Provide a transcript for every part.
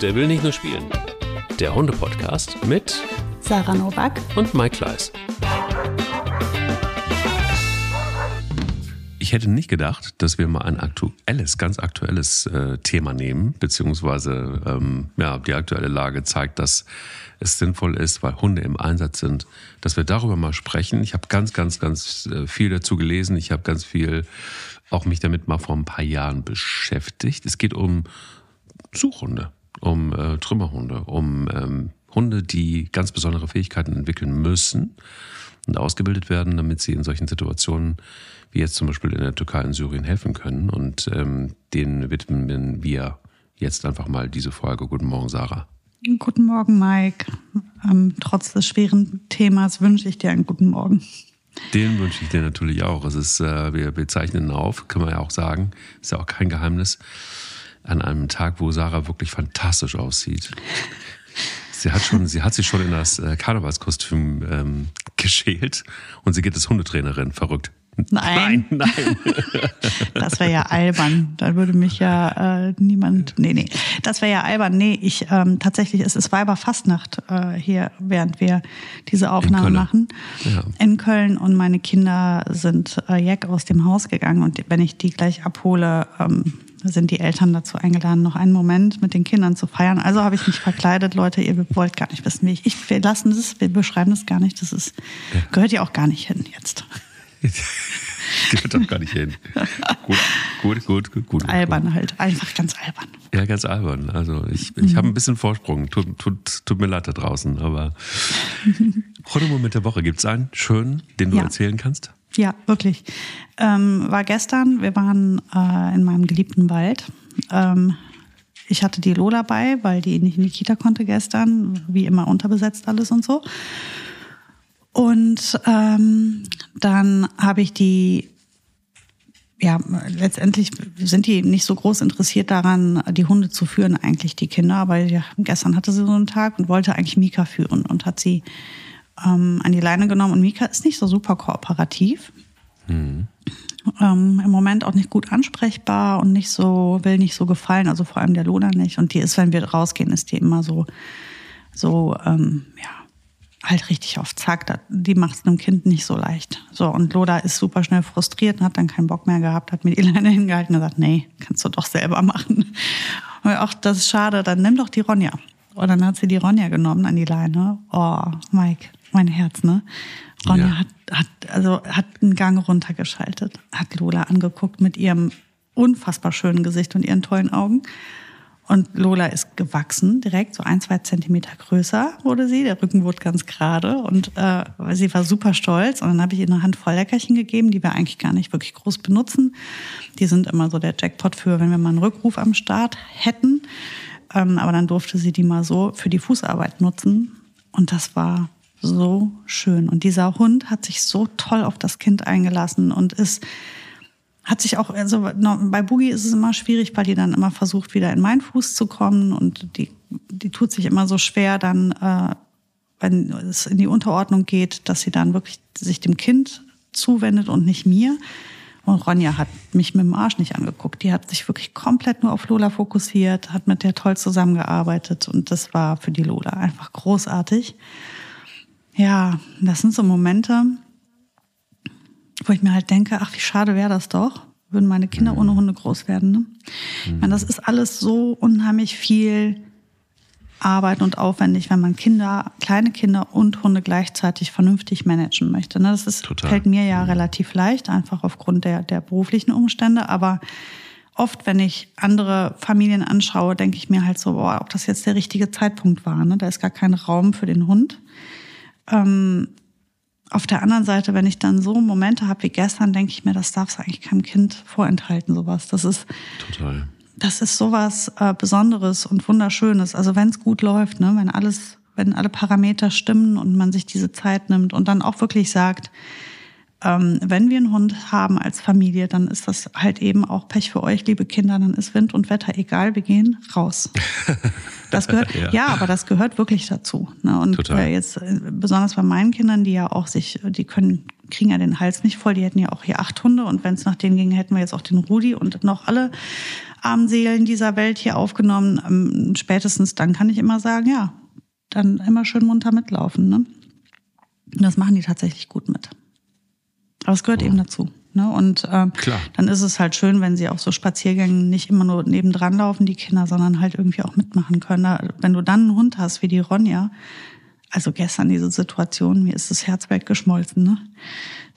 Der will nicht nur spielen. Der Hunde-Podcast mit Sarah Novak und Mike Kleiss. Ich hätte nicht gedacht, dass wir mal ein aktuelles, ganz aktuelles äh, Thema nehmen, beziehungsweise ähm, ja, die aktuelle Lage zeigt, dass es sinnvoll ist, weil Hunde im Einsatz sind, dass wir darüber mal sprechen. Ich habe ganz, ganz, ganz äh, viel dazu gelesen. Ich habe ganz viel auch mich damit mal vor ein paar Jahren beschäftigt. Es geht um Suchhunde, um äh, Trümmerhunde, um ähm, Hunde, die ganz besondere Fähigkeiten entwickeln müssen und ausgebildet werden, damit sie in solchen Situationen wie jetzt zum Beispiel in der Türkei und Syrien helfen können. Und ähm, den widmen wir jetzt einfach mal diese Folge. Guten Morgen, Sarah. Guten Morgen, Mike. Ähm, trotz des schweren Themas wünsche ich dir einen guten Morgen. Den wünsche ich dir natürlich auch. Es ist, äh, wir, wir zeichnen auf, können wir ja auch sagen. Ist ja auch kein Geheimnis. An einem Tag, wo Sarah wirklich fantastisch aussieht. Sie hat, schon, sie hat sich schon in das äh, Karnevalskostüm ähm, geschält und sie geht als Hundetrainerin. Verrückt. Nein. Nein, nein. das wäre ja albern. Da würde mich ja äh, niemand. Nee, nee. Das wäre ja albern. Nee, ich ähm, tatsächlich, es ist Weiberfastnacht äh, hier, während wir diese Aufnahme machen. Ja. In Köln und meine Kinder sind äh, Jack aus dem Haus gegangen und wenn ich die gleich abhole, ähm, sind die Eltern dazu eingeladen, noch einen Moment mit den Kindern zu feiern. Also habe ich mich verkleidet, Leute, ihr wollt gar nicht wissen, wie ich. ich wir lassen das, wir beschreiben das gar nicht. Das ist, gehört ja auch gar nicht hin jetzt. Gehört doch gar nicht hin. Gut, gut, gut, gut. gut albern gut. halt, einfach ganz albern. Ja, ganz albern. Also ich, ich mhm. habe ein bisschen Vorsprung. Tut, tut, tut mir leid da draußen, aber Hundemoment der Woche, gibt es einen schönen, den du ja. erzählen kannst? Ja, wirklich. Ähm, war gestern, wir waren äh, in meinem geliebten Wald. Ähm, ich hatte die Lola bei, weil die nicht in die Kita konnte gestern, wie immer unterbesetzt alles und so. Und ähm, dann habe ich die, ja, letztendlich sind die nicht so groß interessiert daran, die Hunde zu führen, eigentlich die Kinder. Aber ja, gestern hatte sie so einen Tag und wollte eigentlich Mika führen und hat sie ähm, an die Leine genommen. Und Mika ist nicht so super kooperativ. Mhm. Ähm, Im Moment auch nicht gut ansprechbar und nicht so, will nicht so gefallen, also vor allem der Lola nicht. Und die ist, wenn wir rausgehen, ist die immer so, so, ähm, ja, halt richtig auf Zack. Die macht es einem Kind nicht so leicht. So, und Loda ist super schnell frustriert und hat dann keinen Bock mehr gehabt, hat mir die Leine hingehalten und gesagt, nee, kannst du doch selber machen. Und ach, das ist schade, dann nimm doch die Ronja. Und dann hat sie die Ronja genommen an die Leine. Oh, Mike, mein Herz, ne? Ronja ja. hat, hat, also hat einen Gang runtergeschaltet, hat Lola angeguckt mit ihrem unfassbar schönen Gesicht und ihren tollen Augen und Lola ist gewachsen, direkt so ein, zwei Zentimeter größer wurde sie. Der Rücken wurde ganz gerade und äh, sie war super stolz. Und dann habe ich ihr eine Handvoll Leckerchen gegeben, die wir eigentlich gar nicht wirklich groß benutzen. Die sind immer so der Jackpot für, wenn wir mal einen Rückruf am Start hätten. Ähm, aber dann durfte sie die mal so für die Fußarbeit nutzen. Und das war so schön. Und dieser Hund hat sich so toll auf das Kind eingelassen und ist hat sich auch, also bei Boogie ist es immer schwierig, weil die dann immer versucht, wieder in meinen Fuß zu kommen und die, die tut sich immer so schwer, dann, äh, wenn es in die Unterordnung geht, dass sie dann wirklich sich dem Kind zuwendet und nicht mir. Und Ronja hat mich mit dem Arsch nicht angeguckt. Die hat sich wirklich komplett nur auf Lola fokussiert, hat mit der toll zusammengearbeitet und das war für die Lola einfach großartig. Ja, das sind so Momente, wo ich mir halt denke, ach, wie schade wäre das doch, würden meine Kinder ohne Hunde groß werden. Ne? Mhm. Ich meine, das ist alles so unheimlich viel Arbeit und aufwendig, wenn man Kinder, kleine Kinder und Hunde gleichzeitig vernünftig managen möchte. Ne? Das ist, fällt mir ja mhm. relativ leicht, einfach aufgrund der, der beruflichen Umstände. Aber oft, wenn ich andere Familien anschaue, denke ich mir halt so, boah, ob das jetzt der richtige Zeitpunkt war. Ne? Da ist gar kein Raum für den Hund. Ähm, auf der anderen Seite, wenn ich dann so Momente habe wie gestern, denke ich mir, das darf es eigentlich keinem Kind vorenthalten, sowas. Das ist total. Das ist sowas äh, Besonderes und Wunderschönes. Also wenn es gut läuft, ne, wenn alles, wenn alle Parameter stimmen und man sich diese Zeit nimmt und dann auch wirklich sagt, ähm, wenn wir einen Hund haben als Familie, dann ist das halt eben auch Pech für euch, liebe Kinder. Dann ist Wind und Wetter egal, wir gehen raus. Das gehört, ja. ja. aber das gehört wirklich dazu. Ne? Und Total. Äh, jetzt äh, besonders bei meinen Kindern, die ja auch sich, die können kriegen ja den Hals nicht voll. Die hätten ja auch hier acht Hunde und wenn es nach denen ging, hätten wir jetzt auch den Rudi und noch alle armen Seelen dieser Welt hier aufgenommen. Ähm, spätestens dann kann ich immer sagen, ja, dann immer schön munter mitlaufen. Ne? Und das machen die tatsächlich gut mit. Aber es gehört ja. eben dazu. Ne? Und äh, dann ist es halt schön, wenn sie auch so Spaziergängen nicht immer nur nebendran laufen, die Kinder, sondern halt irgendwie auch mitmachen können. Wenn du dann einen Hund hast wie die Ronja, also gestern diese Situation, mir ist das Herz weggeschmolzen. Ne?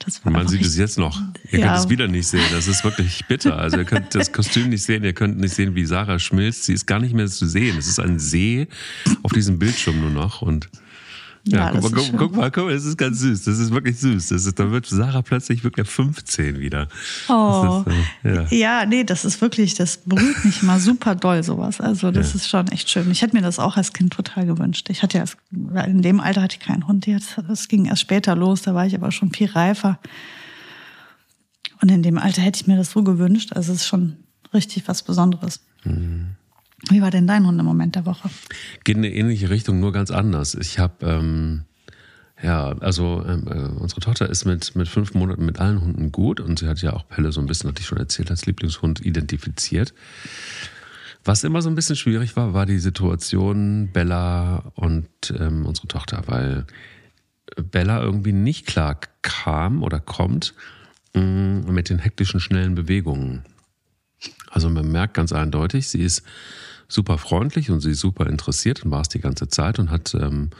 Das war Man sieht es jetzt noch. Ihr ja. könnt es wieder nicht sehen. Das ist wirklich bitter. Also ihr könnt das Kostüm nicht sehen. Ihr könnt nicht sehen, wie Sarah schmilzt. Sie ist gar nicht mehr zu sehen. Es ist ein See auf diesem Bildschirm nur noch und ja, guck, mal, guck, guck, mal, guck mal, das ist ganz süß. Das ist wirklich süß. Das ist, da wird Sarah plötzlich wirklich 15 wieder. Oh. Ist, äh, ja. ja. nee, das ist wirklich, das berührt mich mal super doll, sowas. Also, das ja. ist schon echt schön. Ich hätte mir das auch als Kind total gewünscht. Ich hatte ja, in dem Alter hatte ich keinen Hund. Das ging erst später los, da war ich aber schon viel reifer. Und in dem Alter hätte ich mir das so gewünscht. Also, es ist schon richtig was Besonderes. Mhm. Wie war denn dein Hundemoment der Woche? Geht in eine ähnliche Richtung, nur ganz anders. Ich habe, ähm, ja, also ähm, äh, unsere Tochter ist mit, mit fünf Monaten mit allen Hunden gut und sie hat ja auch Pelle so ein bisschen, hatte ich schon erzählt, als Lieblingshund identifiziert. Was immer so ein bisschen schwierig war, war die Situation Bella und ähm, unsere Tochter, weil Bella irgendwie nicht klar kam oder kommt mh, mm, mit den hektischen, schnellen Bewegungen. Also man merkt ganz eindeutig, sie ist super freundlich und sie ist super interessiert und war es die ganze Zeit und hat ähm,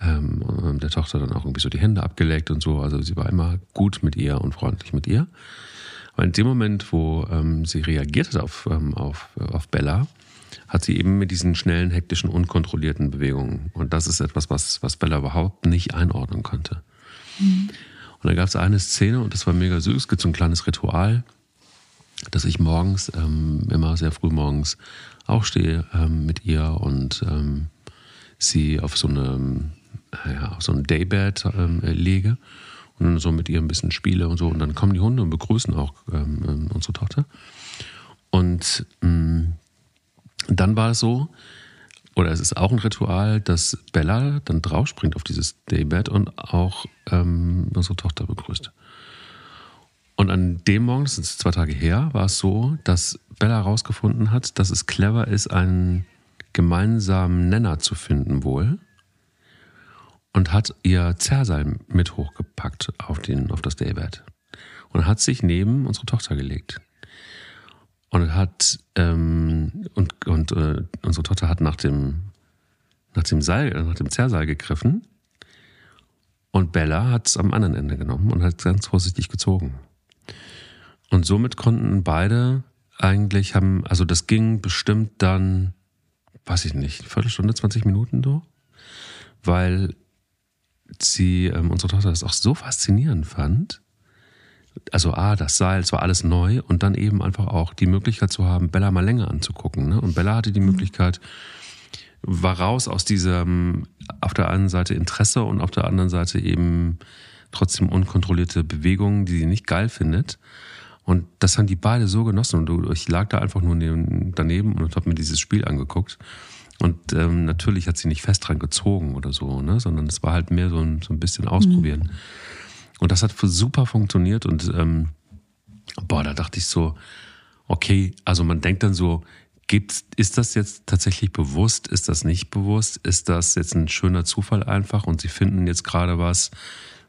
ähm, der Tochter dann auch irgendwie so die Hände abgelegt und so. Also sie war immer gut mit ihr und freundlich mit ihr. Aber in dem Moment, wo ähm, sie reagiert hat auf, ähm, auf, auf Bella, hat sie eben mit diesen schnellen, hektischen, unkontrollierten Bewegungen. Und das ist etwas, was, was Bella überhaupt nicht einordnen konnte. Mhm. Und da gab es eine Szene und das war mega süß. Es gibt so ein kleines Ritual, dass ich morgens, ähm, immer sehr früh morgens aufstehe ähm, mit ihr und ähm, sie auf so eine äh, ja, auf so ein Daybed ähm, lege und so mit ihr ein bisschen spiele und so. Und dann kommen die Hunde und begrüßen auch ähm, ähm, unsere Tochter. Und ähm, dann war es so, oder es ist auch ein Ritual, dass Bella dann draufspringt auf dieses Daybed und auch ähm, unsere Tochter begrüßt. Und an dem Morgen, das ist zwei Tage her, war es so, dass Bella herausgefunden hat, dass es clever ist, einen gemeinsamen Nenner zu finden wohl. Und hat ihr Zerseil mit hochgepackt auf, den, auf das Daybed. Und hat sich neben unsere Tochter gelegt. Und hat ähm, und, und äh, unsere Tochter hat nach dem nach dem Seil, nach dem Zerseil gegriffen. Und Bella hat es am anderen Ende genommen und hat ganz vorsichtig gezogen. Und somit konnten beide eigentlich haben, also das ging bestimmt dann, weiß ich nicht, Viertelstunde, 20 Minuten so, weil sie, ähm, unsere Tochter das auch so faszinierend fand. Also A, das Seil, es war alles neu und dann eben einfach auch die Möglichkeit zu haben, Bella mal länger anzugucken. Ne? Und Bella hatte die mhm. Möglichkeit, war raus aus diesem auf der einen Seite Interesse und auf der anderen Seite eben trotzdem unkontrollierte Bewegungen, die sie nicht geil findet. Und das haben die beide so genossen. Und ich lag da einfach nur neben, daneben und habe mir dieses Spiel angeguckt. Und ähm, natürlich hat sie nicht fest dran gezogen oder so, ne? sondern es war halt mehr so ein, so ein bisschen ausprobieren. Mhm. Und das hat super funktioniert. Und ähm, boah, da dachte ich so, okay, also man denkt dann so, gibt's, ist das jetzt tatsächlich bewusst? Ist das nicht bewusst? Ist das jetzt ein schöner Zufall einfach? Und sie finden jetzt gerade was,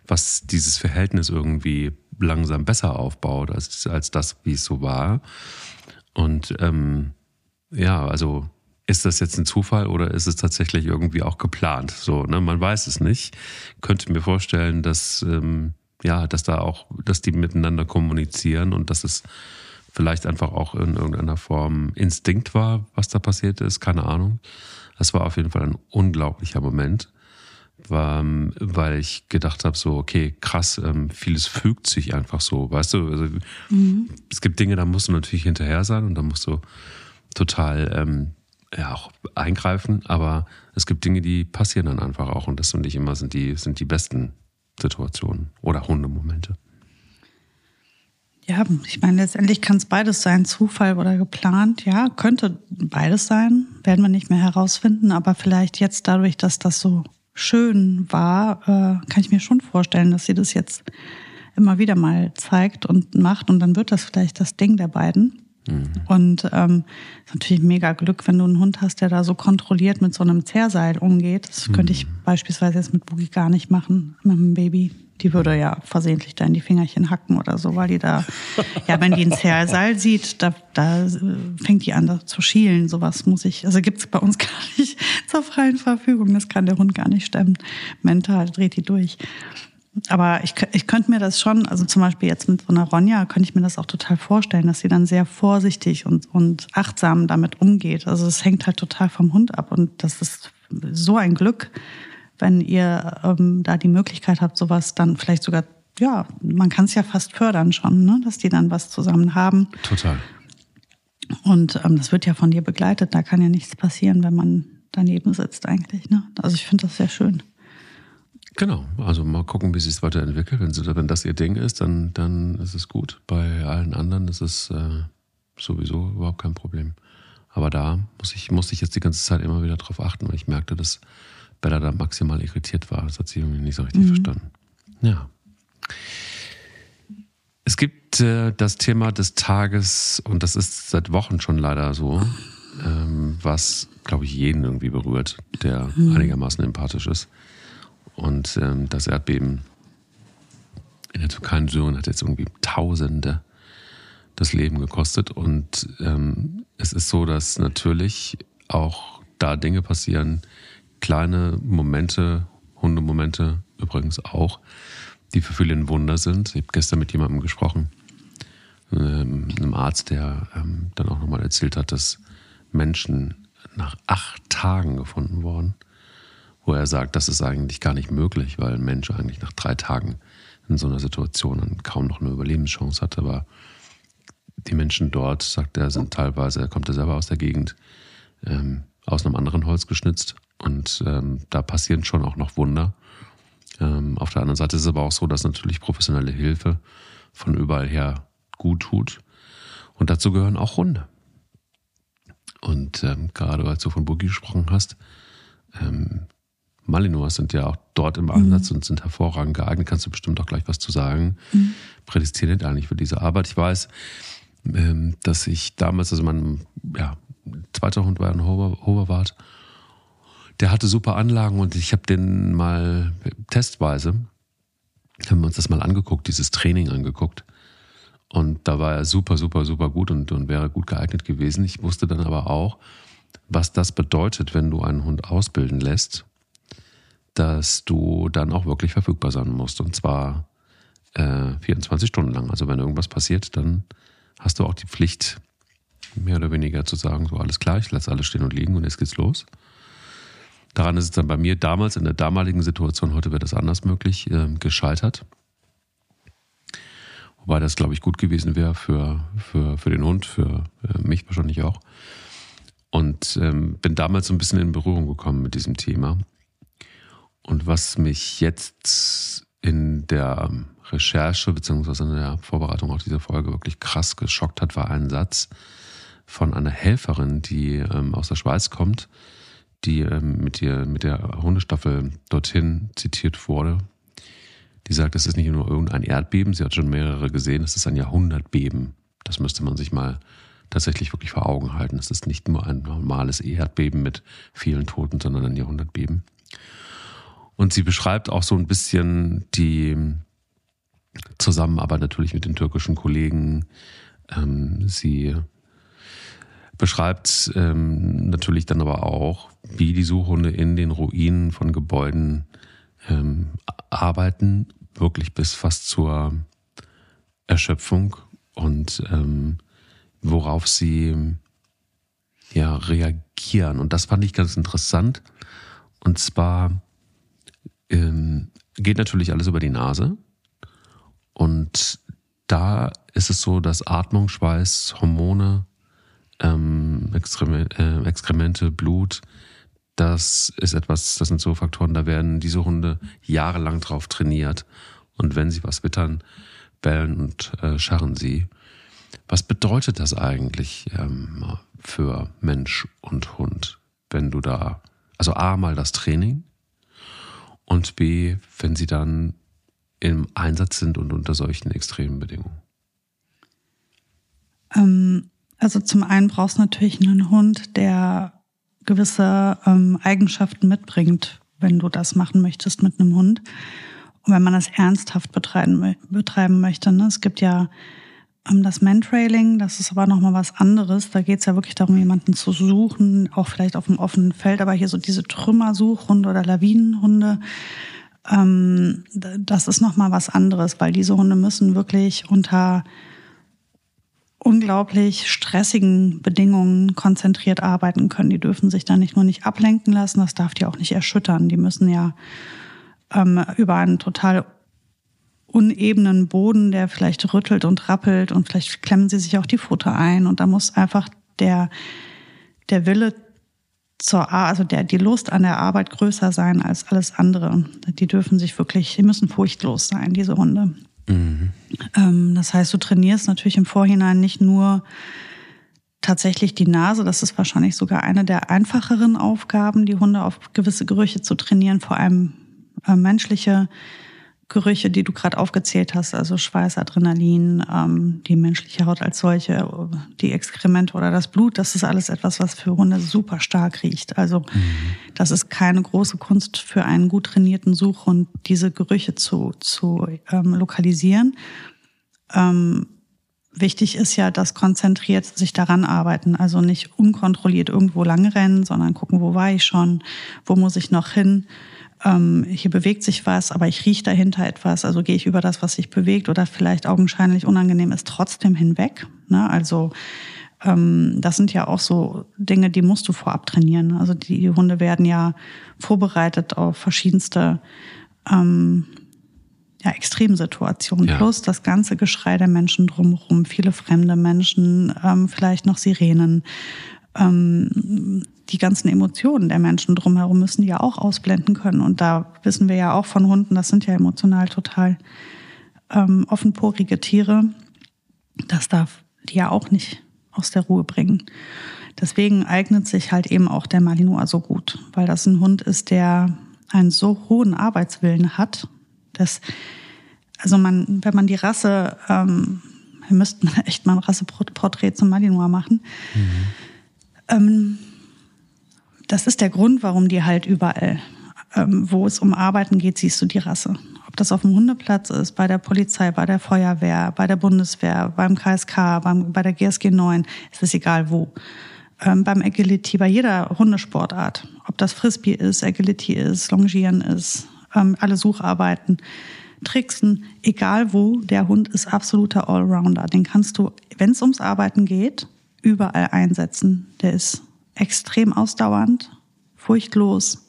was dieses Verhältnis irgendwie langsam besser aufbaut als, als das, wie es so war. Und ähm, ja, also ist das jetzt ein Zufall oder ist es tatsächlich irgendwie auch geplant? So, ne, man weiß es nicht. Könnte mir vorstellen, dass ähm, ja, dass da auch, dass die miteinander kommunizieren und dass es vielleicht einfach auch in irgendeiner Form Instinkt war, was da passiert ist, keine Ahnung. Das war auf jeden Fall ein unglaublicher Moment weil ich gedacht habe, so, okay, krass, ähm, vieles fügt sich einfach so, weißt du? Also, mhm. Es gibt Dinge, da musst du natürlich hinterher sein und da musst du total ähm, ja, auch eingreifen, aber es gibt Dinge, die passieren dann einfach auch und das finde ich immer sind die, sind die besten Situationen oder Hundemomente. Ja, ich meine, letztendlich kann es beides sein, Zufall oder geplant. Ja, könnte beides sein, werden wir nicht mehr herausfinden. Aber vielleicht jetzt dadurch, dass das so schön war, äh, kann ich mir schon vorstellen, dass sie das jetzt immer wieder mal zeigt und macht. Und dann wird das vielleicht das Ding der beiden. Mhm. Und ähm, ist natürlich mega Glück, wenn du einen Hund hast, der da so kontrolliert mit so einem Zerrseil umgeht. Das mhm. könnte ich beispielsweise jetzt mit Boogie gar nicht machen, mit einem Baby. Die würde ja versehentlich da in die Fingerchen hacken oder so, weil die da, ja, wenn die ein Zerrseil sieht, da, da fängt die an zu schielen. Sowas muss ich, also gibt's bei uns gar nicht zur freien Verfügung. Das kann der Hund gar nicht stemmen. Mental dreht die durch. Aber ich, ich könnte mir das schon, also zum Beispiel jetzt mit so einer Ronja, könnte ich mir das auch total vorstellen, dass sie dann sehr vorsichtig und, und achtsam damit umgeht. Also es hängt halt total vom Hund ab und das ist so ein Glück, wenn ihr ähm, da die Möglichkeit habt, sowas dann vielleicht sogar, ja, man kann es ja fast fördern schon, ne? dass die dann was zusammen haben. Total. Und ähm, das wird ja von dir begleitet, da kann ja nichts passieren, wenn man daneben sitzt eigentlich. Ne? Also ich finde das sehr schön. Genau, also mal gucken, wie sich es weiterentwickelt. Wenn, sie, wenn das ihr Ding ist, dann, dann ist es gut. Bei allen anderen ist es äh, sowieso überhaupt kein Problem. Aber da muss ich, musste ich jetzt die ganze Zeit immer wieder drauf achten, weil ich merkte, dass Bella da maximal irritiert war. Das hat sie irgendwie nicht so richtig mhm. verstanden. Ja. Es gibt äh, das Thema des Tages, und das ist seit Wochen schon leider so, ähm, was, glaube ich, jeden irgendwie berührt, der mhm. einigermaßen empathisch ist. Und ähm, das Erdbeben in der Türkei und Syrien hat jetzt irgendwie Tausende das Leben gekostet. Und ähm, es ist so, dass natürlich auch da Dinge passieren, kleine Momente, Hundemomente übrigens auch, die für viele ein Wunder sind. Ich habe gestern mit jemandem gesprochen, ähm, einem Arzt, der ähm, dann auch nochmal erzählt hat, dass Menschen nach acht Tagen gefunden wurden wo er sagt, das ist eigentlich gar nicht möglich, weil ein Mensch eigentlich nach drei Tagen in so einer Situation dann kaum noch eine Überlebenschance hat. Aber die Menschen dort, sagt er, sind teilweise, er kommt ja selber aus der Gegend, ähm, aus einem anderen Holz geschnitzt. Und ähm, da passieren schon auch noch Wunder. Ähm, auf der anderen Seite ist es aber auch so, dass natürlich professionelle Hilfe von überall her gut tut. Und dazu gehören auch Hunde. Und ähm, gerade als du von Boogie gesprochen hast, ähm, Malinois sind ja auch dort im Einsatz mhm. und sind hervorragend geeignet. Kannst du bestimmt auch gleich was zu sagen. Mhm. Prädestiniert eigentlich für diese Arbeit. Ich weiß, ähm, dass ich damals, also mein ja, zweiter Hund war ein Hoverwart, der hatte super Anlagen und ich habe den mal testweise, haben wir uns das mal angeguckt, dieses Training angeguckt. Und da war er super, super, super gut und, und wäre gut geeignet gewesen. Ich wusste dann aber auch, was das bedeutet, wenn du einen Hund ausbilden lässt dass du dann auch wirklich verfügbar sein musst. Und zwar äh, 24 Stunden lang. Also wenn irgendwas passiert, dann hast du auch die Pflicht, mehr oder weniger zu sagen, so alles klar, ich lasse alles stehen und liegen und jetzt geht's los. Daran ist es dann bei mir damals in der damaligen Situation, heute wäre das anders möglich, äh, gescheitert. Wobei das, glaube ich, gut gewesen wäre für, für, für den Hund, für äh, mich wahrscheinlich auch. Und ähm, bin damals so ein bisschen in Berührung gekommen mit diesem Thema und was mich jetzt in der Recherche beziehungsweise in der Vorbereitung auch dieser Folge wirklich krass geschockt hat, war ein Satz von einer Helferin, die ähm, aus der Schweiz kommt, die ähm, mit, ihr, mit der Hundestaffel dorthin zitiert wurde. Die sagt, es ist nicht nur irgendein Erdbeben, sie hat schon mehrere gesehen, es ist ein Jahrhundertbeben. Das müsste man sich mal tatsächlich wirklich vor Augen halten. Es ist nicht nur ein normales Erdbeben mit vielen Toten, sondern ein Jahrhundertbeben. Und sie beschreibt auch so ein bisschen die Zusammenarbeit natürlich mit den türkischen Kollegen. Ähm, sie beschreibt ähm, natürlich dann aber auch, wie die Suchhunde in den Ruinen von Gebäuden ähm, arbeiten, wirklich bis fast zur Erschöpfung und ähm, worauf sie ja reagieren. Und das fand ich ganz interessant. Und zwar ähm, geht natürlich alles über die Nase. Und da ist es so, dass Atmung, Schweiß, Hormone, ähm, Exkremente, äh, Exkremente, Blut, das ist etwas, das sind so Faktoren, da werden diese Hunde jahrelang drauf trainiert. Und wenn sie was wittern, bellen und äh, scharren sie. Was bedeutet das eigentlich ähm, für Mensch und Hund, wenn du da, also A, mal das Training und B, wenn sie dann im Einsatz sind und unter solchen extremen Bedingungen? Ähm, also zum einen brauchst du natürlich einen Hund, der gewisse ähm, Eigenschaften mitbringt, wenn du das machen möchtest mit einem Hund. Und wenn man das ernsthaft betreiben, betreiben möchte. Ne? Es gibt ja ähm, das Mantrailing, das ist aber nochmal was anderes. Da geht es ja wirklich darum, jemanden zu suchen, auch vielleicht auf dem offenen Feld. Aber hier so diese Trümmersuchhunde oder Lawinenhunde, ähm, das ist nochmal was anderes, weil diese Hunde müssen wirklich unter unglaublich stressigen Bedingungen konzentriert arbeiten können. Die dürfen sich da nicht nur nicht ablenken lassen, das darf die auch nicht erschüttern. Die müssen ja ähm, über einen total unebenen Boden, der vielleicht rüttelt und rappelt und vielleicht klemmen sie sich auch die Futter ein und da muss einfach der, der Wille zur, also der, die Lust an der Arbeit größer sein als alles andere. Die dürfen sich wirklich, die müssen furchtlos sein, diese Hunde. Mhm. Das heißt, du trainierst natürlich im Vorhinein nicht nur tatsächlich die Nase. Das ist wahrscheinlich sogar eine der einfacheren Aufgaben, die Hunde auf gewisse Gerüche zu trainieren, vor allem äh, menschliche Gerüche, die du gerade aufgezählt hast, also Schweiß, Adrenalin, ähm, die menschliche Haut als solche, die Exkremente oder das Blut, das ist alles etwas, was für Hunde super stark riecht. Also mhm. das ist keine große Kunst für einen gut trainierten Suchhund, diese Gerüche zu, zu ähm, lokalisieren. Ähm, wichtig ist ja, dass konzentriert sich daran arbeiten, also nicht unkontrolliert irgendwo lang rennen, sondern gucken, wo war ich schon, wo muss ich noch hin ähm, hier bewegt sich was, aber ich rieche dahinter etwas, also gehe ich über das, was sich bewegt oder vielleicht augenscheinlich unangenehm ist, trotzdem hinweg. Ne? Also ähm, das sind ja auch so Dinge, die musst du vorab trainieren. Also die Hunde werden ja vorbereitet auf verschiedenste ähm, ja, Extremsituationen. Ja. Plus das ganze Geschrei der Menschen drumherum, viele fremde Menschen, ähm, vielleicht noch Sirenen. Ähm, die ganzen Emotionen der Menschen drumherum müssen die ja auch ausblenden können. Und da wissen wir ja auch von Hunden, das sind ja emotional total ähm, offenporige Tiere. Das darf die ja auch nicht aus der Ruhe bringen. Deswegen eignet sich halt eben auch der Malinois so gut, weil das ein Hund ist, der einen so hohen Arbeitswillen hat, dass, also man, wenn man die Rasse, ähm, wir müssten echt mal ein Rasseporträt zum Malinois machen. Mhm. Ähm, das ist der Grund, warum die halt überall, ähm, wo es um Arbeiten geht, siehst du die Rasse. Ob das auf dem Hundeplatz ist, bei der Polizei, bei der Feuerwehr, bei der Bundeswehr, beim KSK, beim, bei der GSG 9, ist es egal wo. Ähm, beim Agility, bei jeder Hundesportart, ob das Frisbee ist, Agility ist, Longieren ist, ähm, alle Sucharbeiten, Tricksen, egal wo, der Hund ist absoluter Allrounder. Den kannst du, wenn es ums Arbeiten geht, überall einsetzen. Der ist extrem ausdauernd, furchtlos.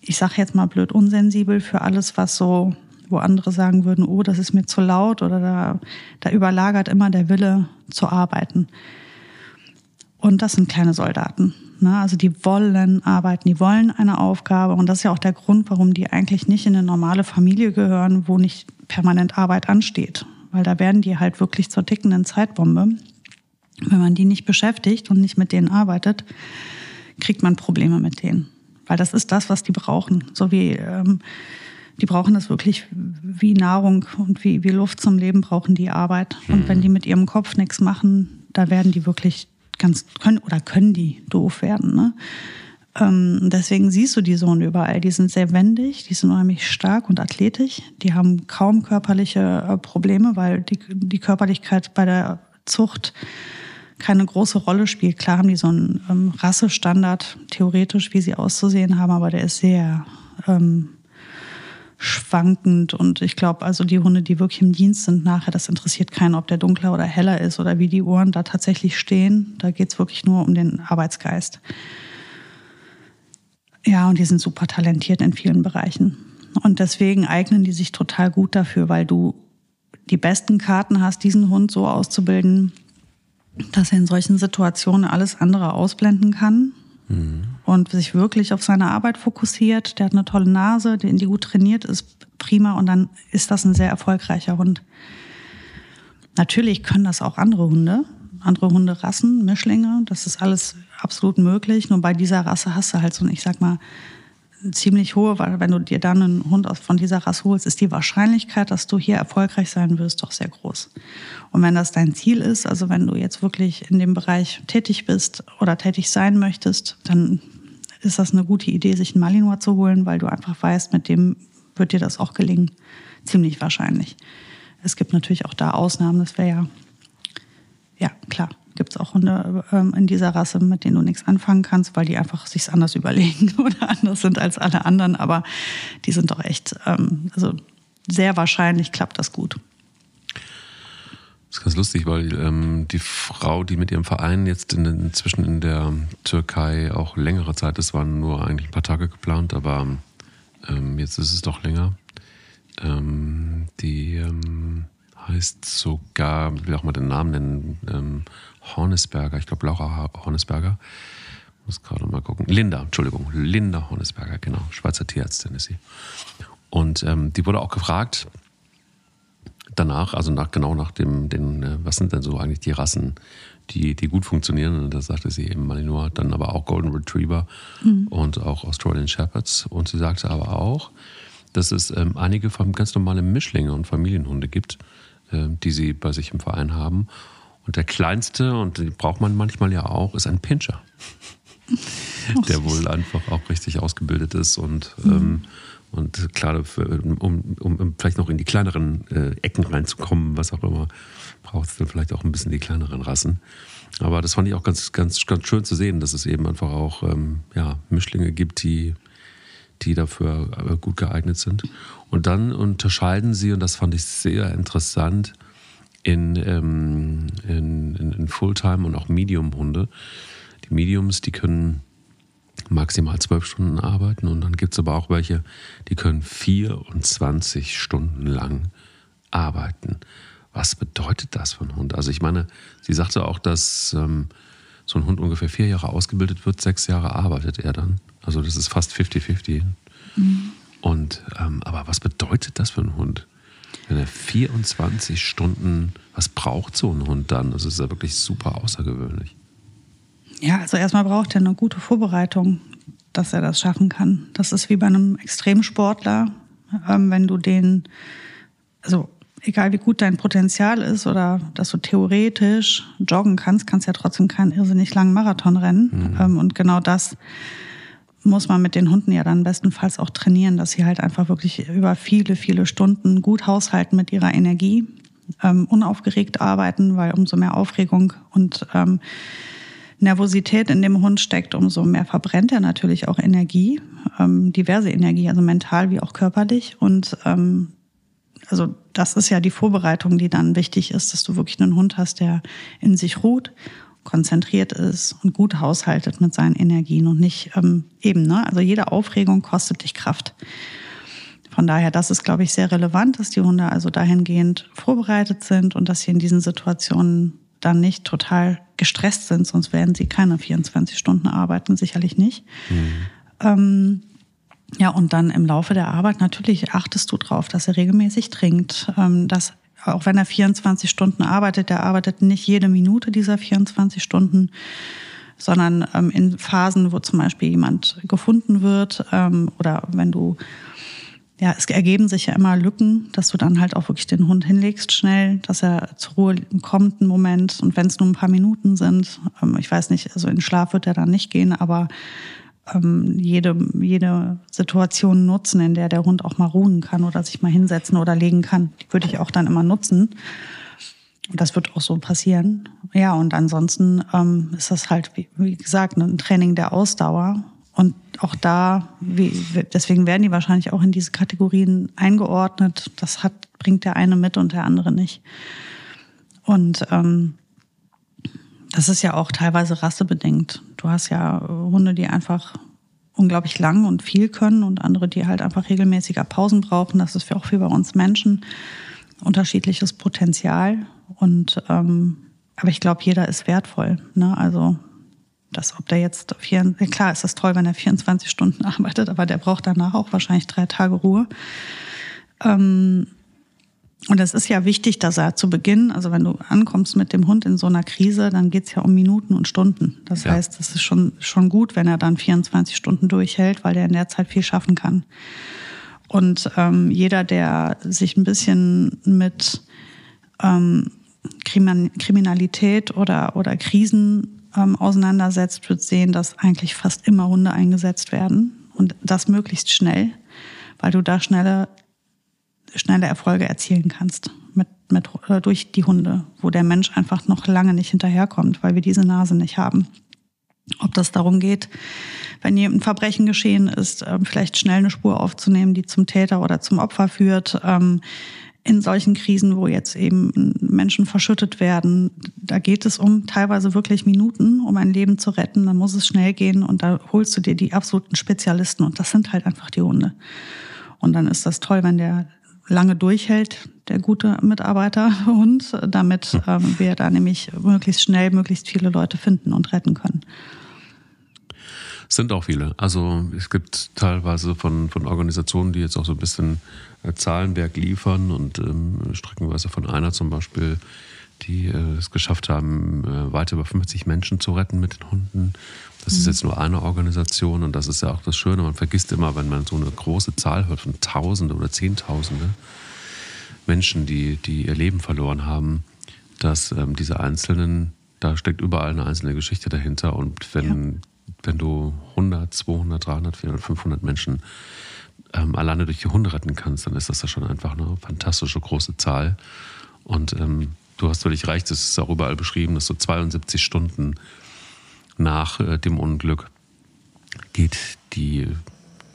Ich sage jetzt mal blöd unsensibel für alles, was so, wo andere sagen würden, oh, das ist mir zu laut oder da, da überlagert immer der Wille zu arbeiten. Und das sind kleine Soldaten. Ne? Also die wollen arbeiten, die wollen eine Aufgabe. Und das ist ja auch der Grund, warum die eigentlich nicht in eine normale Familie gehören, wo nicht permanent Arbeit ansteht. Weil da werden die halt wirklich zur tickenden Zeitbombe. Wenn man die nicht beschäftigt und nicht mit denen arbeitet, kriegt man Probleme mit denen. Weil das ist das, was die brauchen. So wie ähm, die brauchen das wirklich wie Nahrung und wie, wie Luft zum Leben brauchen die Arbeit. Und mhm. wenn die mit ihrem Kopf nichts machen, da werden die wirklich ganz können oder können die doof werden. Ne? Ähm, deswegen siehst du die so überall. Die sind sehr wendig, die sind unheimlich stark und athletisch. Die haben kaum körperliche äh, Probleme, weil die, die Körperlichkeit bei der Zucht keine große Rolle spielt. Klar haben die so einen ähm, Rassestandard, theoretisch, wie sie auszusehen haben, aber der ist sehr ähm, schwankend. Und ich glaube, also die Hunde, die wirklich im Dienst sind nachher, das interessiert keinen, ob der dunkler oder heller ist oder wie die Ohren da tatsächlich stehen. Da geht es wirklich nur um den Arbeitsgeist. Ja, und die sind super talentiert in vielen Bereichen. Und deswegen eignen die sich total gut dafür, weil du die besten Karten hast, diesen Hund so auszubilden, dass er in solchen Situationen alles andere ausblenden kann mhm. und sich wirklich auf seine Arbeit fokussiert. Der hat eine tolle Nase, die, die gut trainiert ist, prima und dann ist das ein sehr erfolgreicher Hund. Natürlich können das auch andere Hunde, andere Hunderassen, Mischlinge, das ist alles absolut möglich. Nur bei dieser Rasse hast du halt so, ich sag mal, ziemlich hohe, weil wenn du dir dann einen Hund von dieser Rasse holst, ist die Wahrscheinlichkeit, dass du hier erfolgreich sein wirst, doch sehr groß. Und wenn das dein Ziel ist, also wenn du jetzt wirklich in dem Bereich tätig bist oder tätig sein möchtest, dann ist das eine gute Idee, sich einen Malinois zu holen, weil du einfach weißt, mit dem wird dir das auch gelingen. Ziemlich wahrscheinlich. Es gibt natürlich auch da Ausnahmen, das wäre ja, ja klar, gibt es auch Hunde ähm, in dieser Rasse, mit denen du nichts anfangen kannst, weil die einfach sich anders überlegen oder anders sind als alle anderen. Aber die sind doch echt, ähm, also sehr wahrscheinlich klappt das gut. Das ist ganz lustig, weil ähm, die Frau, die mit ihrem Verein jetzt in, inzwischen in der Türkei auch längere Zeit ist, waren nur eigentlich ein paar Tage geplant, aber ähm, jetzt ist es doch länger. Ähm, die ähm, heißt sogar, will auch mal den Namen nennen, ähm, Hornesberger, ich glaube Laura Hornesberger. Muss gerade mal gucken. Linda, Entschuldigung, Linda Hornesberger, genau, Schweizer Tierärztin ist sie. Und ähm, die wurde auch gefragt danach, also nach, genau nach dem, den, äh, was sind denn so eigentlich die Rassen, die, die gut funktionieren? Und da sagte sie eben Malinois, dann aber auch Golden Retriever mhm. und auch Australian Shepherds. Und sie sagte aber auch, dass es ähm, einige ganz normale Mischlinge und Familienhunde gibt, die sie bei sich im Verein haben. Und der kleinste, und den braucht man manchmal ja auch, ist ein Pinscher. Oh, der wohl einfach auch richtig ausgebildet ist und, mhm. ähm, und klar, um, um, um, vielleicht noch in die kleineren äh, Ecken reinzukommen, was auch immer, braucht es dann vielleicht auch ein bisschen die kleineren Rassen. Aber das fand ich auch ganz, ganz, ganz schön zu sehen, dass es eben einfach auch ähm, ja, Mischlinge gibt, die, die dafür äh, gut geeignet sind. Und dann unterscheiden sie, und das fand ich sehr interessant, in, ähm, in, in, in Fulltime und auch Medium-Hunde. Die Mediums, die können maximal zwölf Stunden arbeiten und dann gibt es aber auch welche, die können 24 Stunden lang arbeiten. Was bedeutet das für einen Hund? Also ich meine, sie sagte auch, dass ähm, so ein Hund ungefähr vier Jahre ausgebildet wird, sechs Jahre arbeitet er dann. Also das ist fast 50-50. Mhm. Und ähm, aber was bedeutet das für einen Hund? Wenn er 24 Stunden, was braucht so ein Hund dann? Das ist ja wirklich super außergewöhnlich. Ja, also erstmal braucht er eine gute Vorbereitung, dass er das schaffen kann. Das ist wie bei einem Extremsportler, ähm, wenn du den, also egal wie gut dein Potenzial ist oder dass du theoretisch joggen kannst, kannst du ja trotzdem keinen irrsinnig langen Marathon rennen. Mhm. Ähm, und genau das muss man mit den Hunden ja dann bestenfalls auch trainieren, dass sie halt einfach wirklich über viele, viele Stunden gut haushalten mit ihrer Energie, ähm, unaufgeregt arbeiten, weil umso mehr Aufregung und ähm, Nervosität in dem Hund steckt, umso mehr verbrennt er natürlich auch Energie, ähm, diverse Energie, also mental wie auch körperlich. Und ähm, also das ist ja die Vorbereitung, die dann wichtig ist, dass du wirklich einen Hund hast, der in sich ruht konzentriert ist und gut haushaltet mit seinen Energien und nicht ähm, eben, ne? Also jede Aufregung kostet dich Kraft. Von daher, das ist, glaube ich, sehr relevant, dass die Hunde also dahingehend vorbereitet sind und dass sie in diesen Situationen dann nicht total gestresst sind, sonst werden sie keine 24 Stunden arbeiten, sicherlich nicht. Mhm. Ähm, ja, und dann im Laufe der Arbeit natürlich achtest du drauf, dass er regelmäßig trinkt, ähm, dass auch wenn er 24 Stunden arbeitet, der arbeitet nicht jede Minute dieser 24 Stunden, sondern ähm, in Phasen, wo zum Beispiel jemand gefunden wird ähm, oder wenn du ja, es ergeben sich ja immer Lücken, dass du dann halt auch wirklich den Hund hinlegst schnell, dass er zur Ruhe kommt einen Moment. Und wenn es nur ein paar Minuten sind, ähm, ich weiß nicht, also in Schlaf wird er dann nicht gehen, aber ähm, jede, jede Situation nutzen, in der der Hund auch mal ruhen kann oder sich mal hinsetzen oder legen kann. Die würde ich auch dann immer nutzen. Und das wird auch so passieren. Ja, und ansonsten ähm, ist das halt, wie, wie gesagt, ein Training der Ausdauer. Und auch da, wie, deswegen werden die wahrscheinlich auch in diese Kategorien eingeordnet. Das hat, bringt der eine mit und der andere nicht. Und ähm, das ist ja auch teilweise rassebedingt. Du hast ja äh, Hunde, die einfach unglaublich lang und viel können und andere, die halt einfach regelmäßiger Pausen brauchen. Das ist für auch für bei uns Menschen unterschiedliches Potenzial. Und ähm, aber ich glaube, jeder ist wertvoll. Ne? Also das, ob der jetzt vier, klar ist das toll, wenn er 24 Stunden arbeitet, aber der braucht danach auch wahrscheinlich drei Tage Ruhe. Ähm, und es ist ja wichtig, dass er zu Beginn, also wenn du ankommst mit dem Hund in so einer Krise, dann geht's ja um Minuten und Stunden. Das ja. heißt, es ist schon, schon gut, wenn er dann 24 Stunden durchhält, weil er in der Zeit viel schaffen kann. Und ähm, jeder, der sich ein bisschen mit ähm, Kriminalität oder, oder Krisen ähm, auseinandersetzt, wird sehen, dass eigentlich fast immer Hunde eingesetzt werden und das möglichst schnell, weil du da schnelle, schnelle Erfolge erzielen kannst mit, mit, durch die Hunde, wo der Mensch einfach noch lange nicht hinterherkommt, weil wir diese Nase nicht haben. Ob das darum geht, wenn hier ein Verbrechen geschehen ist, ähm, vielleicht schnell eine Spur aufzunehmen, die zum Täter oder zum Opfer führt. Ähm, in solchen Krisen, wo jetzt eben Menschen verschüttet werden, da geht es um teilweise wirklich Minuten, um ein Leben zu retten. Dann muss es schnell gehen und da holst du dir die absoluten Spezialisten und das sind halt einfach die Hunde. Und dann ist das toll, wenn der lange durchhält, der gute Mitarbeiterhund, damit ähm, wir da nämlich möglichst schnell möglichst viele Leute finden und retten können. Sind auch viele. Also es gibt teilweise von, von Organisationen, die jetzt auch so ein bisschen äh, Zahlenberg liefern und ähm, streckenweise von einer zum Beispiel, die äh, es geschafft haben, äh, weit über 50 Menschen zu retten mit den Hunden. Das mhm. ist jetzt nur eine Organisation und das ist ja auch das Schöne. Man vergisst immer, wenn man so eine große Zahl hört von Tausende oder Zehntausende Menschen, die, die ihr Leben verloren haben, dass ähm, diese einzelnen, da steckt überall eine einzelne Geschichte dahinter und wenn, ja. wenn du 100, 200, 300, 400, 500 Menschen ähm, alleine durch die Hunde retten kannst, dann ist das ja schon einfach eine fantastische große Zahl. Und ähm, du hast völlig recht, es ist auch überall beschrieben, dass so 72 Stunden nach äh, dem Unglück geht die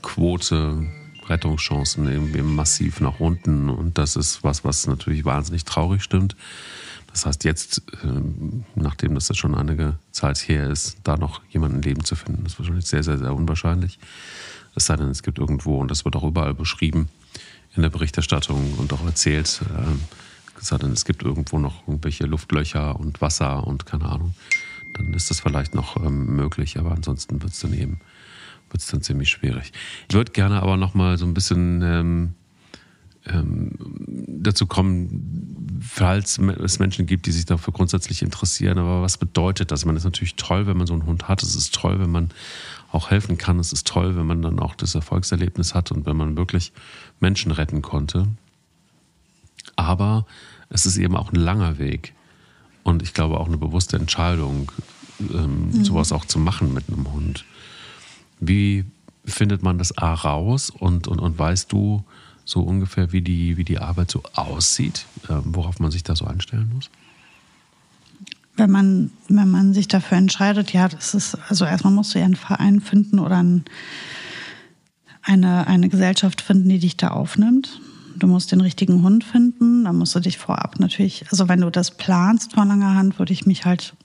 Quote Rettungschancen irgendwie massiv nach unten. Und das ist was, was natürlich wahnsinnig traurig stimmt. Das heißt, jetzt, ähm, nachdem das jetzt schon einige Zeit her ist, da noch jemanden Leben zu finden, ist wahrscheinlich sehr, sehr, sehr unwahrscheinlich. Es sei denn, es gibt irgendwo, und das wird auch überall beschrieben in der Berichterstattung und auch erzählt, äh, es sei denn, es gibt irgendwo noch irgendwelche Luftlöcher und Wasser und keine Ahnung, dann ist das vielleicht noch ähm, möglich, aber ansonsten wird es dann eben wird's dann ziemlich schwierig. Ich würde gerne aber noch mal so ein bisschen ähm, ähm, dazu kommen, falls es Menschen gibt, die sich dafür grundsätzlich interessieren, aber was bedeutet das? Es ist natürlich toll, wenn man so einen Hund hat, es ist toll, wenn man auch helfen kann. Es ist toll, wenn man dann auch das Erfolgserlebnis hat und wenn man wirklich Menschen retten konnte. Aber es ist eben auch ein langer Weg und ich glaube auch eine bewusste Entscheidung, ähm, mhm. sowas auch zu machen mit einem Hund. Wie findet man das A raus und, und, und weißt du so ungefähr, wie die, wie die Arbeit so aussieht, äh, worauf man sich da so einstellen muss? wenn man, wenn man sich dafür entscheidet, ja, das ist, also erstmal musst du ja einen Verein finden oder ein, eine, eine Gesellschaft finden, die dich da aufnimmt. Du musst den richtigen Hund finden, dann musst du dich vorab natürlich, also wenn du das planst vor langer Hand, würde ich mich halt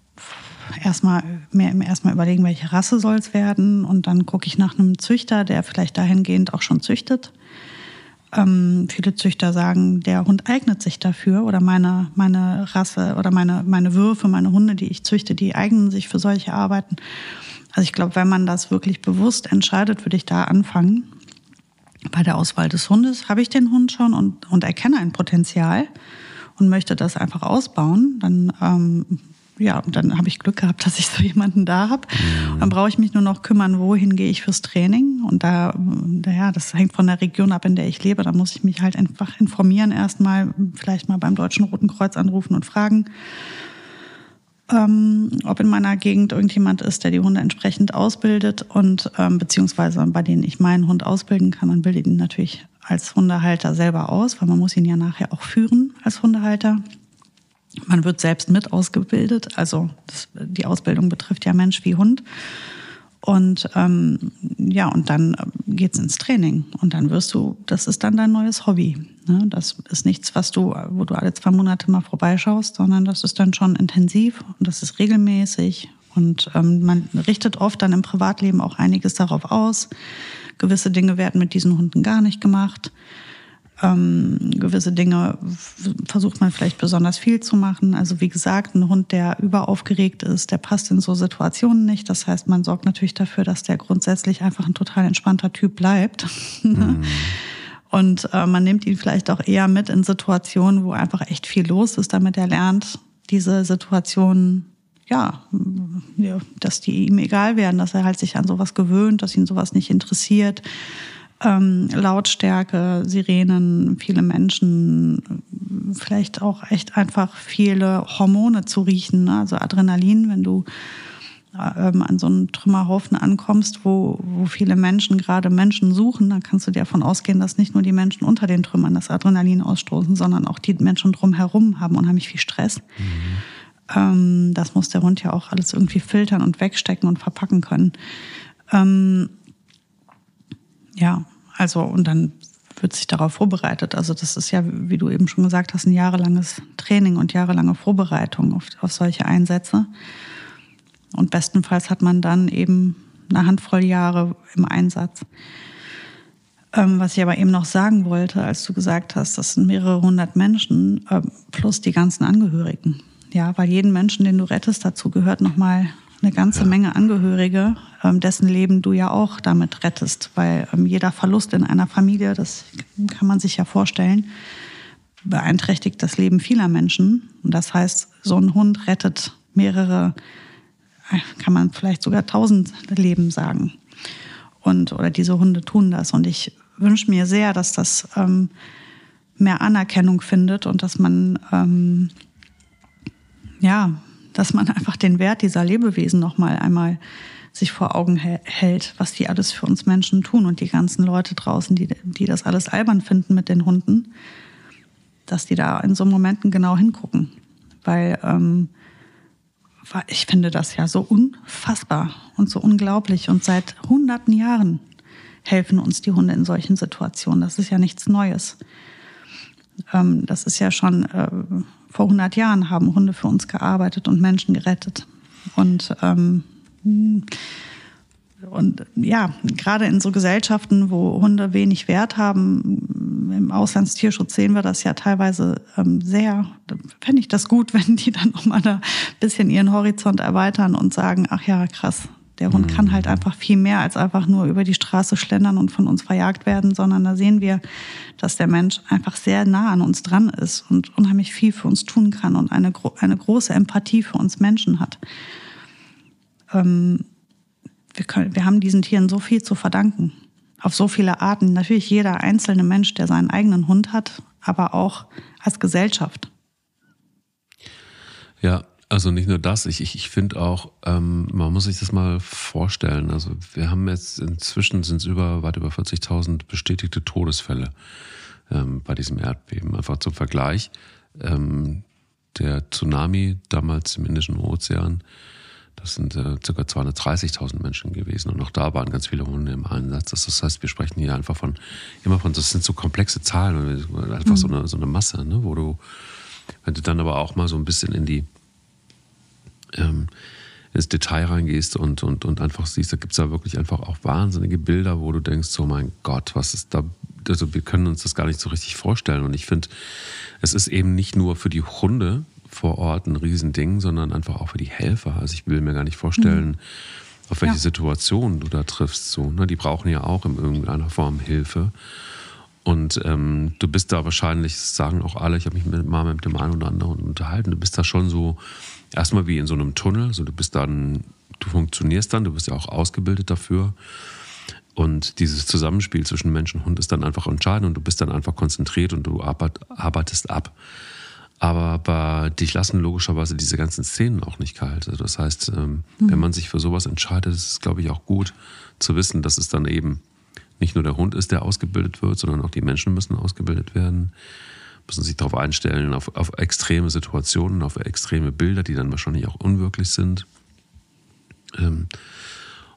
erstmal mir erstmal überlegen, welche Rasse soll es werden und dann gucke ich nach einem Züchter, der vielleicht dahingehend auch schon züchtet ähm, viele Züchter sagen, der Hund eignet sich dafür oder meine, meine Rasse oder meine, meine Würfe, meine Hunde, die ich züchte, die eignen sich für solche Arbeiten. Also ich glaube, wenn man das wirklich bewusst entscheidet, würde ich da anfangen. Bei der Auswahl des Hundes habe ich den Hund schon und, und erkenne ein Potenzial und möchte das einfach ausbauen, dann ähm, ja, dann habe ich Glück gehabt, dass ich so jemanden da habe. Mhm. Dann brauche ich mich nur noch kümmern, wohin gehe ich fürs Training. Und da, ja, das hängt von der Region ab, in der ich lebe. Da muss ich mich halt einfach informieren erstmal, vielleicht mal beim Deutschen Roten Kreuz anrufen und fragen, ähm, ob in meiner Gegend irgendjemand ist, der die Hunde entsprechend ausbildet und ähm, beziehungsweise bei denen ich meinen Hund ausbilden kann, dann bilde ich ihn natürlich als Hundehalter selber aus, weil man muss ihn ja nachher auch führen als Hundehalter. Man wird selbst mit ausgebildet, also das, die Ausbildung betrifft ja Mensch wie Hund. Und ähm, ja, und dann geht's ins Training und dann wirst du, das ist dann dein neues Hobby. Ne? Das ist nichts, was du, wo du alle zwei Monate mal vorbeischaust, sondern das ist dann schon intensiv und das ist regelmäßig. Und ähm, man richtet oft dann im Privatleben auch einiges darauf aus. Gewisse Dinge werden mit diesen Hunden gar nicht gemacht. Ähm, gewisse Dinge versucht man vielleicht besonders viel zu machen. Also wie gesagt, ein Hund, der überaufgeregt ist, der passt in so Situationen nicht. Das heißt, man sorgt natürlich dafür, dass der grundsätzlich einfach ein total entspannter Typ bleibt. Mhm. Und äh, man nimmt ihn vielleicht auch eher mit in Situationen, wo einfach echt viel los ist, damit er lernt, diese Situationen, ja, dass die ihm egal werden, dass er halt sich an sowas gewöhnt, dass ihn sowas nicht interessiert. Ähm, Lautstärke, Sirenen, viele Menschen, vielleicht auch echt einfach viele Hormone zu riechen, ne? also Adrenalin, wenn du ähm, an so einen Trümmerhaufen ankommst, wo, wo viele Menschen gerade Menschen suchen, dann kannst du dir davon ausgehen, dass nicht nur die Menschen unter den Trümmern das Adrenalin ausstoßen, sondern auch die Menschen drumherum haben unheimlich viel Stress. Mhm. Ähm, das muss der Hund ja auch alles irgendwie filtern und wegstecken und verpacken können. Ähm, ja, also und dann wird sich darauf vorbereitet. Also das ist ja, wie du eben schon gesagt hast, ein jahrelanges Training und jahrelange Vorbereitung auf, auf solche Einsätze. Und bestenfalls hat man dann eben eine Handvoll Jahre im Einsatz. Ähm, was ich aber eben noch sagen wollte, als du gesagt hast, das sind mehrere hundert Menschen äh, plus die ganzen Angehörigen. Ja, weil jeden Menschen, den du rettest, dazu gehört nochmal eine ganze ja. Menge Angehörige, ähm, dessen Leben du ja auch damit rettest. Weil ähm, jeder Verlust in einer Familie, das kann man sich ja vorstellen, beeinträchtigt das Leben vieler Menschen. Und das heißt, so ein Hund rettet mehrere kann man vielleicht sogar tausend Leben sagen. Und, oder diese Hunde tun das. Und ich wünsche mir sehr, dass das ähm, mehr Anerkennung findet und dass man, ähm, ja, dass man einfach den Wert dieser Lebewesen nochmal einmal sich vor Augen hält, was die alles für uns Menschen tun und die ganzen Leute draußen, die, die das alles albern finden mit den Hunden, dass die da in so Momenten genau hingucken. Weil ähm, ich finde das ja so unfassbar und so unglaublich. Und seit hunderten Jahren helfen uns die Hunde in solchen Situationen. Das ist ja nichts Neues. Ähm, das ist ja schon äh, vor 100 Jahren haben Hunde für uns gearbeitet und Menschen gerettet. Und ähm, und ja, gerade in so Gesellschaften, wo Hunde wenig Wert haben, im Auslandstierschutz sehen wir das ja teilweise ähm, sehr. Da fände ich das gut, wenn die dann nochmal ein bisschen ihren Horizont erweitern und sagen, ach ja, krass, der Hund mhm. kann halt einfach viel mehr als einfach nur über die Straße schlendern und von uns verjagt werden, sondern da sehen wir, dass der Mensch einfach sehr nah an uns dran ist und unheimlich viel für uns tun kann und eine, eine große Empathie für uns Menschen hat. Ähm, wir, können, wir haben diesen Tieren so viel zu verdanken. Auf so viele Arten. Natürlich jeder einzelne Mensch, der seinen eigenen Hund hat, aber auch als Gesellschaft. Ja, also nicht nur das, ich, ich, ich finde auch, ähm, man muss sich das mal vorstellen. Also wir haben jetzt inzwischen sind es über, weit über 40.000 bestätigte Todesfälle ähm, bei diesem Erdbeben. Einfach zum Vergleich. Ähm, der Tsunami damals im Indischen Ozean das sind äh, ca. 230.000 Menschen gewesen und auch da waren ganz viele Hunde im Einsatz. Das heißt, wir sprechen hier einfach von, immer von, das sind so komplexe Zahlen, einfach mhm. so, eine, so eine Masse, ne, wo du, wenn du dann aber auch mal so ein bisschen in die, ähm, ins Detail reingehst und, und, und einfach siehst, da gibt es da wirklich einfach auch wahnsinnige Bilder, wo du denkst, so mein Gott, was ist da, also wir können uns das gar nicht so richtig vorstellen. Und ich finde, es ist eben nicht nur für die Hunde vor Ort ein Riesending, sondern einfach auch für die Helfer. Also ich will mir gar nicht vorstellen, mhm. auf welche ja. Situation du da triffst. So, ne? Die brauchen ja auch in irgendeiner Form Hilfe. Und ähm, du bist da wahrscheinlich, das sagen auch alle, ich habe mich mit, mal mit dem einen oder anderen unterhalten, du bist da schon so erstmal wie in so einem Tunnel. So, du bist dann, du funktionierst dann, du bist ja auch ausgebildet dafür. Und dieses Zusammenspiel zwischen Mensch und Hund ist dann einfach entscheidend und du bist dann einfach konzentriert und du arbeitest ab. Aber bei dich lassen logischerweise diese ganzen Szenen auch nicht kalt. Also das heißt, ähm, mhm. wenn man sich für sowas entscheidet, ist es, glaube ich, auch gut zu wissen, dass es dann eben nicht nur der Hund ist, der ausgebildet wird, sondern auch die Menschen müssen ausgebildet werden, müssen sich darauf einstellen, auf, auf extreme Situationen, auf extreme Bilder, die dann wahrscheinlich auch unwirklich sind. Ähm,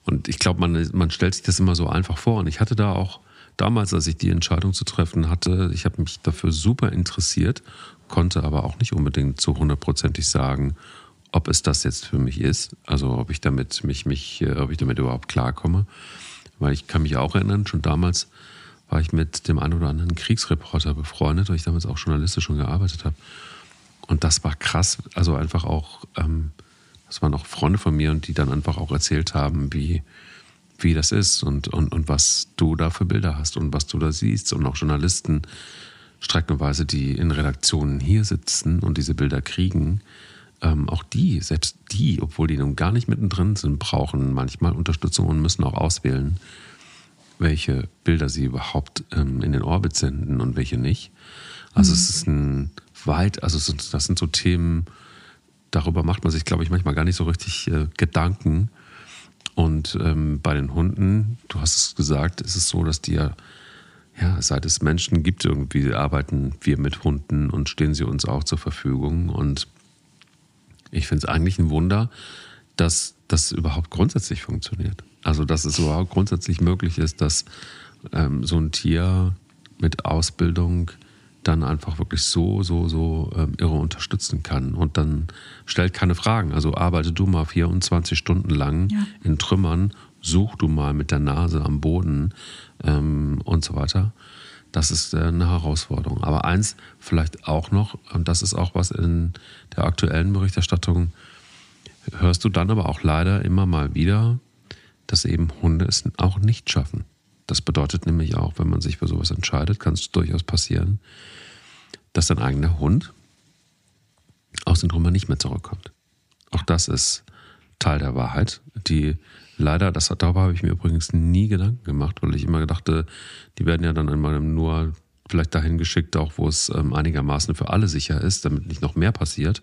und ich glaube, man, man stellt sich das immer so einfach vor. Und ich hatte da auch damals, als ich die Entscheidung zu treffen hatte, ich habe mich dafür super interessiert konnte aber auch nicht unbedingt zu hundertprozentig sagen, ob es das jetzt für mich ist, also ob ich damit mich, mich, äh, ob ich damit überhaupt klarkomme. Weil ich kann mich auch erinnern, schon damals war ich mit dem einen oder anderen Kriegsreporter befreundet, weil ich damals auch journalistisch schon gearbeitet habe. Und das war krass, also einfach auch, ähm, das waren auch Freunde von mir und die dann einfach auch erzählt haben, wie, wie das ist und, und, und was du da für Bilder hast und was du da siehst. Und auch Journalisten streckenweise, die in Redaktionen hier sitzen und diese Bilder kriegen, ähm, auch die, selbst die, obwohl die nun gar nicht mittendrin sind, brauchen manchmal Unterstützung und müssen auch auswählen, welche Bilder sie überhaupt ähm, in den Orbit senden und welche nicht. Also mhm. es ist ein weit, also das sind so Themen, darüber macht man sich, glaube ich, manchmal gar nicht so richtig äh, Gedanken. Und ähm, bei den Hunden, du hast es gesagt, ist es so, dass die ja, ja, seit es Menschen gibt, irgendwie arbeiten wir mit Hunden und stehen sie uns auch zur Verfügung. Und ich finde es eigentlich ein Wunder, dass das überhaupt grundsätzlich funktioniert. Also, dass es überhaupt grundsätzlich möglich ist, dass ähm, so ein Tier mit Ausbildung dann einfach wirklich so, so, so ähm, irre unterstützen kann und dann stellt keine Fragen. Also arbeite du mal 24 Stunden lang ja. in Trümmern, such du mal mit der Nase am Boden ähm, und so weiter. Das ist äh, eine Herausforderung. Aber eins vielleicht auch noch, und das ist auch was in der aktuellen Berichterstattung, hörst du dann aber auch leider immer mal wieder, dass eben Hunde es auch nicht schaffen. Das bedeutet nämlich auch, wenn man sich für sowas entscheidet, kann es durchaus passieren, dass dein eigener Hund aus den Trümmern nicht mehr zurückkommt. Auch das ist Teil der Wahrheit, die leider, das, darüber habe ich mir übrigens nie Gedanken gemacht, weil ich immer dachte, die werden ja dann immer nur vielleicht dahin geschickt, auch wo es ähm, einigermaßen für alle sicher ist, damit nicht noch mehr passiert.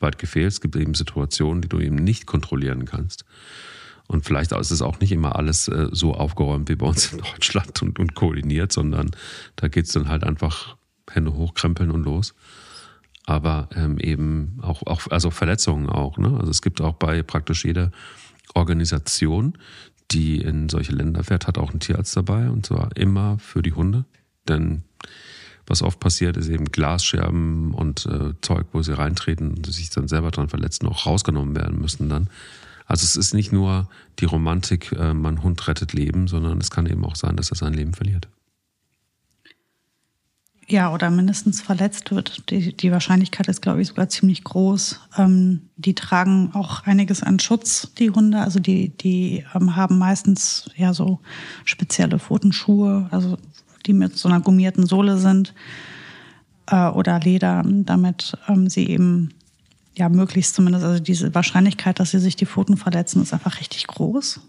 Weit gefehlt, es gibt eben Situationen, die du eben nicht kontrollieren kannst. Und vielleicht ist es auch nicht immer alles äh, so aufgeräumt wie bei uns in Deutschland und, und koordiniert, sondern da geht es dann halt einfach Hände hochkrempeln und los. Aber ähm, eben auch, auch, also Verletzungen auch. Ne? Also es gibt auch bei praktisch jeder Organisation, die in solche Länder fährt, hat auch einen Tierarzt dabei und zwar immer für die Hunde. Denn was oft passiert, ist eben Glasscherben und äh, Zeug, wo sie reintreten und sich dann selber dran verletzen, auch rausgenommen werden müssen dann. Also es ist nicht nur die Romantik, äh, mein Hund rettet Leben, sondern es kann eben auch sein, dass er sein Leben verliert. Ja, oder mindestens verletzt wird. Die, die Wahrscheinlichkeit ist, glaube ich, sogar ziemlich groß. Ähm, die tragen auch einiges an Schutz, die Hunde. Also die, die ähm, haben meistens ja so spezielle Pfotenschuhe, also die mit so einer gummierten Sohle sind äh, oder Leder, damit ähm, sie eben ja möglichst zumindest, also diese Wahrscheinlichkeit, dass sie sich die Pfoten verletzen, ist einfach richtig groß.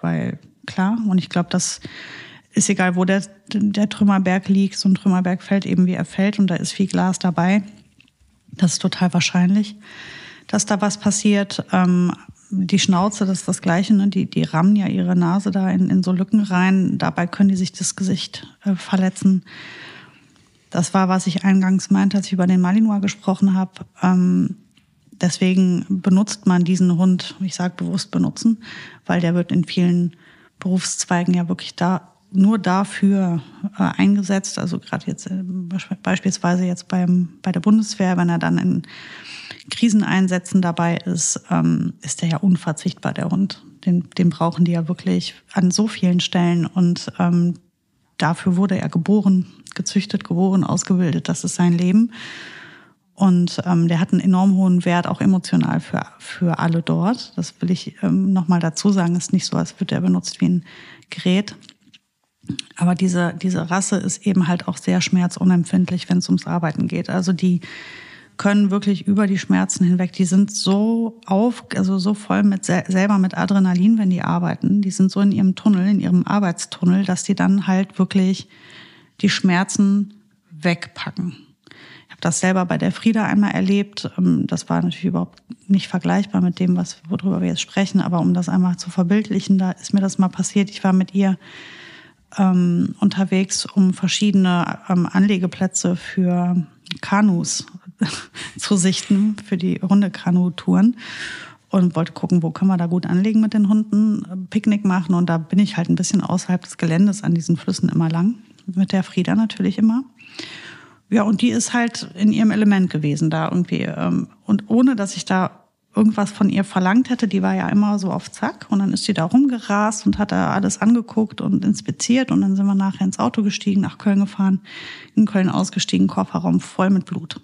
Weil klar, und ich glaube, dass ist egal, wo der, der Trümmerberg liegt, so ein Trümmerberg fällt eben, wie er fällt und da ist viel Glas dabei. Das ist total wahrscheinlich, dass da was passiert. Ähm, die Schnauze, das ist das Gleiche, ne? die, die rammen ja ihre Nase da in, in so Lücken rein. Dabei können die sich das Gesicht äh, verletzen. Das war, was ich eingangs meinte, als ich über den Malinois gesprochen habe. Ähm, deswegen benutzt man diesen Hund, ich sage bewusst benutzen, weil der wird in vielen Berufszweigen ja wirklich da nur dafür äh, eingesetzt. Also gerade jetzt äh, beispielsweise jetzt beim, bei der Bundeswehr, wenn er dann in Kriseneinsätzen dabei ist, ähm, ist der ja unverzichtbar, der Hund. Den, den brauchen die ja wirklich an so vielen Stellen und ähm, dafür wurde er geboren, gezüchtet, geboren, ausgebildet. Das ist sein Leben. Und ähm, der hat einen enorm hohen Wert, auch emotional für, für alle dort. Das will ich ähm, nochmal dazu sagen. Ist nicht so, als würde er benutzt wie ein Gerät. Aber diese, diese Rasse ist eben halt auch sehr schmerzunempfindlich, wenn es ums Arbeiten geht. Also die können wirklich über die Schmerzen hinweg, die sind so auf, also so voll mit selber mit Adrenalin, wenn die arbeiten. Die sind so in ihrem Tunnel, in ihrem Arbeitstunnel, dass die dann halt wirklich die Schmerzen wegpacken. Habe das selber bei der Frieda einmal erlebt. Ähm, das war natürlich überhaupt nicht vergleichbar mit dem, was worüber wir jetzt sprechen, aber um das einmal zu verbildlichen, da ist mir das mal passiert. Ich war mit ihr ähm, unterwegs, um verschiedene ähm, Anlegeplätze für Kanus zu sichten, für die Hundekanu-Touren. Und wollte gucken, wo können wir da gut anlegen mit den Hunden, Picknick machen. Und da bin ich halt ein bisschen außerhalb des Geländes an diesen Flüssen immer lang. Mit der Frieda natürlich immer. Ja, und die ist halt in ihrem Element gewesen da irgendwie. Ähm, und ohne, dass ich da irgendwas von ihr verlangt hätte, die war ja immer so auf Zack und dann ist sie da rumgerast und hat da alles angeguckt und inspiziert und dann sind wir nachher ins Auto gestiegen, nach Köln gefahren, in Köln ausgestiegen, Kofferraum voll mit Blut.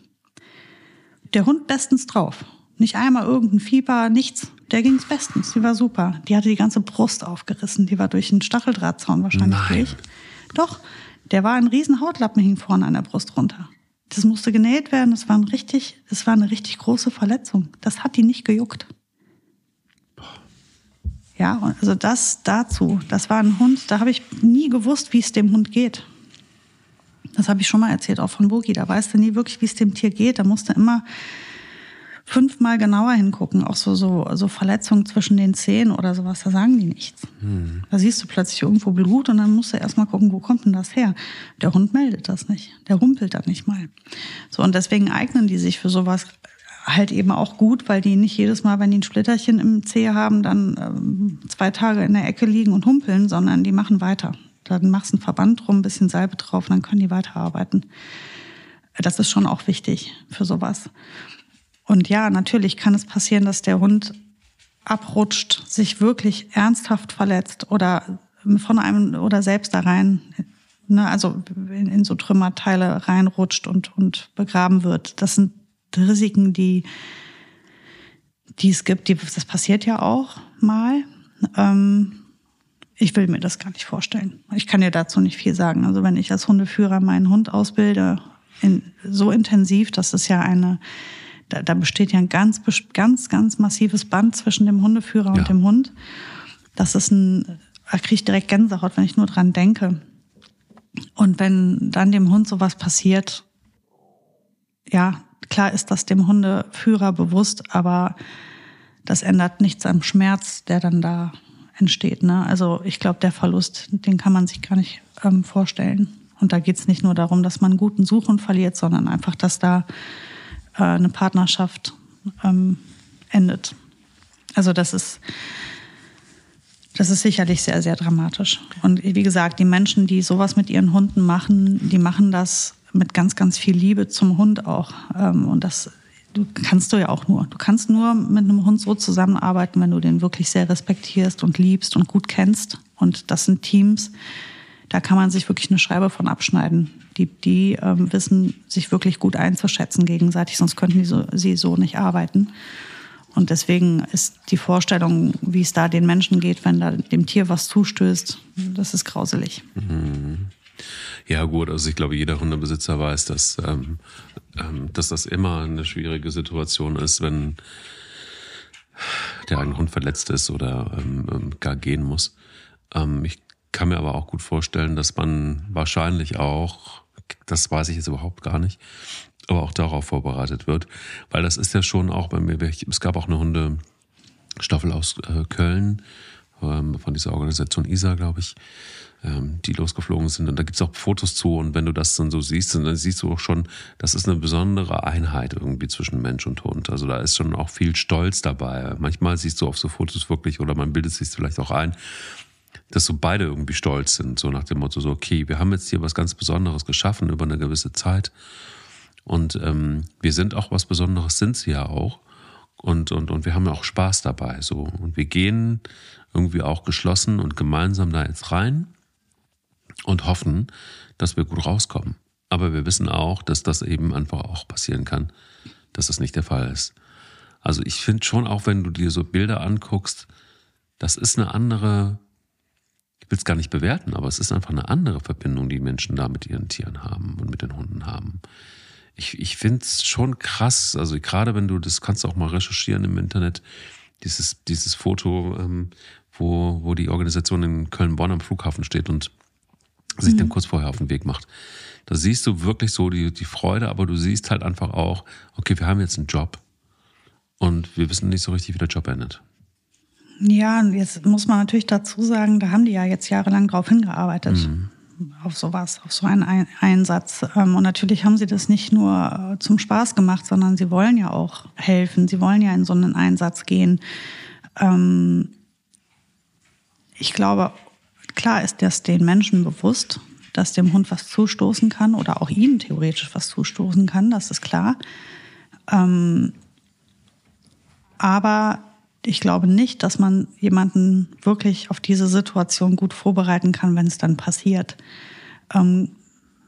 Der Hund bestens drauf. Nicht einmal irgendein Fieber, nichts. Der ging's bestens. Die war super. Die hatte die ganze Brust aufgerissen. Die war durch einen Stacheldrahtzaun wahrscheinlich Nein. durch. Doch, der war ein riesen Hautlappen hing vorne an der Brust runter. Das musste genäht werden. Das war ein richtig, das war eine richtig große Verletzung. Das hat die nicht gejuckt. Ja, also das dazu. Das war ein Hund. Da habe ich nie gewusst, wie es dem Hund geht. Das habe ich schon mal erzählt, auch von Bogi. Da weißt du nie wirklich, wie es dem Tier geht. Da musst du immer fünfmal genauer hingucken. Auch so, so, so Verletzungen zwischen den Zähnen oder sowas, da sagen die nichts. Hm. Da siehst du plötzlich irgendwo Blut und dann musst du erstmal gucken, wo kommt denn das her? Der Hund meldet das nicht. Der rumpelt da nicht mal. So, und deswegen eignen die sich für sowas halt eben auch gut, weil die nicht jedes Mal, wenn die ein Splitterchen im Zeh haben, dann ähm, zwei Tage in der Ecke liegen und humpeln, sondern die machen weiter. Dann machst du einen Verband drum, ein bisschen Salbe drauf, dann können die weiterarbeiten. Das ist schon auch wichtig für sowas. Und ja, natürlich kann es passieren, dass der Hund abrutscht, sich wirklich ernsthaft verletzt oder von einem oder selbst da rein, ne, also in, in so Trümmerteile reinrutscht und, und begraben wird. Das sind Risiken, die, die es gibt. Die, das passiert ja auch mal. Ähm, ich will mir das gar nicht vorstellen. Ich kann dir dazu nicht viel sagen. Also wenn ich als Hundeführer meinen Hund ausbilde, in, so intensiv, dass es ja eine, da, da besteht ja ein ganz, ganz, ganz massives Band zwischen dem Hundeführer Ja. und dem Hund. Das ist ein, da kriege ich direkt Gänsehaut, wenn ich nur dran denke. Und wenn dann dem Hund sowas passiert, ja, klar ist das dem Hundeführer bewusst, aber das ändert nichts am Schmerz, der dann da entsteht. Ne? Also ich glaube, der Verlust, den kann man sich gar nicht ähm, vorstellen. Und da geht es nicht nur darum, dass man einen guten Suchhund verliert, sondern einfach, dass da äh, eine Partnerschaft ähm, endet. Also das ist, das ist sicherlich sehr, sehr dramatisch. Und wie gesagt, die Menschen, die sowas mit ihren Hunden machen, die machen das mit ganz, ganz viel Liebe zum Hund auch. Ähm, Und das du kannst du ja auch nur. Du kannst nur mit einem Hund so zusammenarbeiten, wenn du den wirklich sehr respektierst und liebst und gut kennst. Und das sind Teams, da kann man sich wirklich eine Scheibe von abschneiden. Die, die ähm, wissen, sich wirklich gut einzuschätzen gegenseitig, sonst könnten die so, sie so nicht arbeiten. Und deswegen ist die Vorstellung, wie es da den Menschen geht, wenn da dem Tier was zustößt, das ist grauselig. Ja, gut, also ich glaube, jeder Hundebesitzer weiß, dass, ähm, ähm, dass das immer eine schwierige Situation ist, wenn der eigene Hund verletzt ist oder ähm, ähm, gar gehen muss. Ähm, ich kann mir aber auch gut vorstellen, dass man wahrscheinlich auch, das weiß ich jetzt überhaupt gar nicht, aber auch darauf vorbereitet wird, weil das ist ja schon auch bei mir, es gab auch eine Hundestaffel aus äh, Köln, ähm, von dieser Organisation ISA, glaube ich, ähm, die losgeflogen sind. Und da gibt's auch Fotos zu. Und wenn du das dann so siehst, dann siehst du auch schon, das ist eine besondere Einheit irgendwie zwischen Mensch und Hund. Also da ist schon auch viel Stolz dabei. Manchmal siehst du auf so Fotos wirklich, oder man bildet sich vielleicht auch ein, dass so beide irgendwie stolz sind, so nach dem Motto, so, okay, wir haben jetzt hier was ganz Besonderes geschaffen über eine gewisse Zeit. Und ähm, wir sind auch was Besonderes, sind sie ja auch. Und, und, und wir haben ja auch Spaß dabei. So. Und wir gehen irgendwie auch geschlossen und gemeinsam da jetzt rein und hoffen, dass wir gut rauskommen. Aber wir wissen auch, dass das eben einfach auch passieren kann, dass das nicht der Fall ist. Also ich finde schon, auch wenn du dir so Bilder anguckst, das ist eine andere, will es gar nicht bewerten, aber es ist einfach eine andere Verbindung, die Menschen da mit ihren Tieren haben und mit den Hunden haben. Ich, ich finde es schon krass, also gerade wenn du, das kannst du auch mal recherchieren im Internet, dieses, dieses Foto, ähm, wo, wo die Organisation in Köln-Bonn am Flughafen steht und sich dann kurz vorher auf den Weg macht. Da siehst du wirklich so die, die Freude, aber du siehst halt einfach auch, okay, wir haben jetzt einen Job und wir wissen nicht so richtig, wie der Job endet. Ja, und jetzt muss man natürlich dazu sagen, da haben die ja jetzt jahrelang drauf hingearbeitet. Auf sowas, auf so einen Ein- Einsatz. Ähm, Und natürlich haben sie das nicht nur äh, zum Spaß gemacht, sondern sie wollen ja auch helfen. Sie wollen ja in so einen Einsatz gehen. Ähm, Ich glaube, klar ist das den Menschen bewusst, dass dem Hund was zustoßen kann oder auch ihnen theoretisch was zustoßen kann, das ist klar. Ähm, Aber ich glaube nicht, dass man jemanden wirklich auf diese Situation gut vorbereiten kann, wenn es dann passiert. Ähm,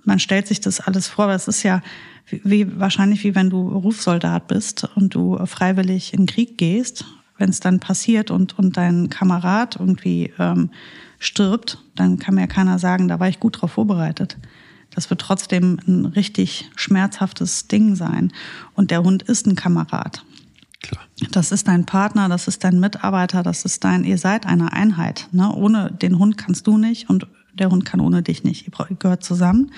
man stellt sich das alles vor, aber es ist ja wie, wahrscheinlich wie wenn du Berufssoldat bist und du freiwillig in den Krieg gehst. Wenn es dann passiert und, und dein Kamerad irgendwie ähm, stirbt, dann kann mir keiner sagen, da war ich gut drauf vorbereitet. Das wird trotzdem ein richtig schmerzhaftes Ding sein. Und der Hund ist ein Kamerad. Klar. Das ist dein Partner, das ist dein Mitarbeiter, das ist dein, ihr seid eine Einheit. Ne? Ohne den Hund kannst du nicht und der Hund kann ohne dich nicht. Ihr gehört zusammen.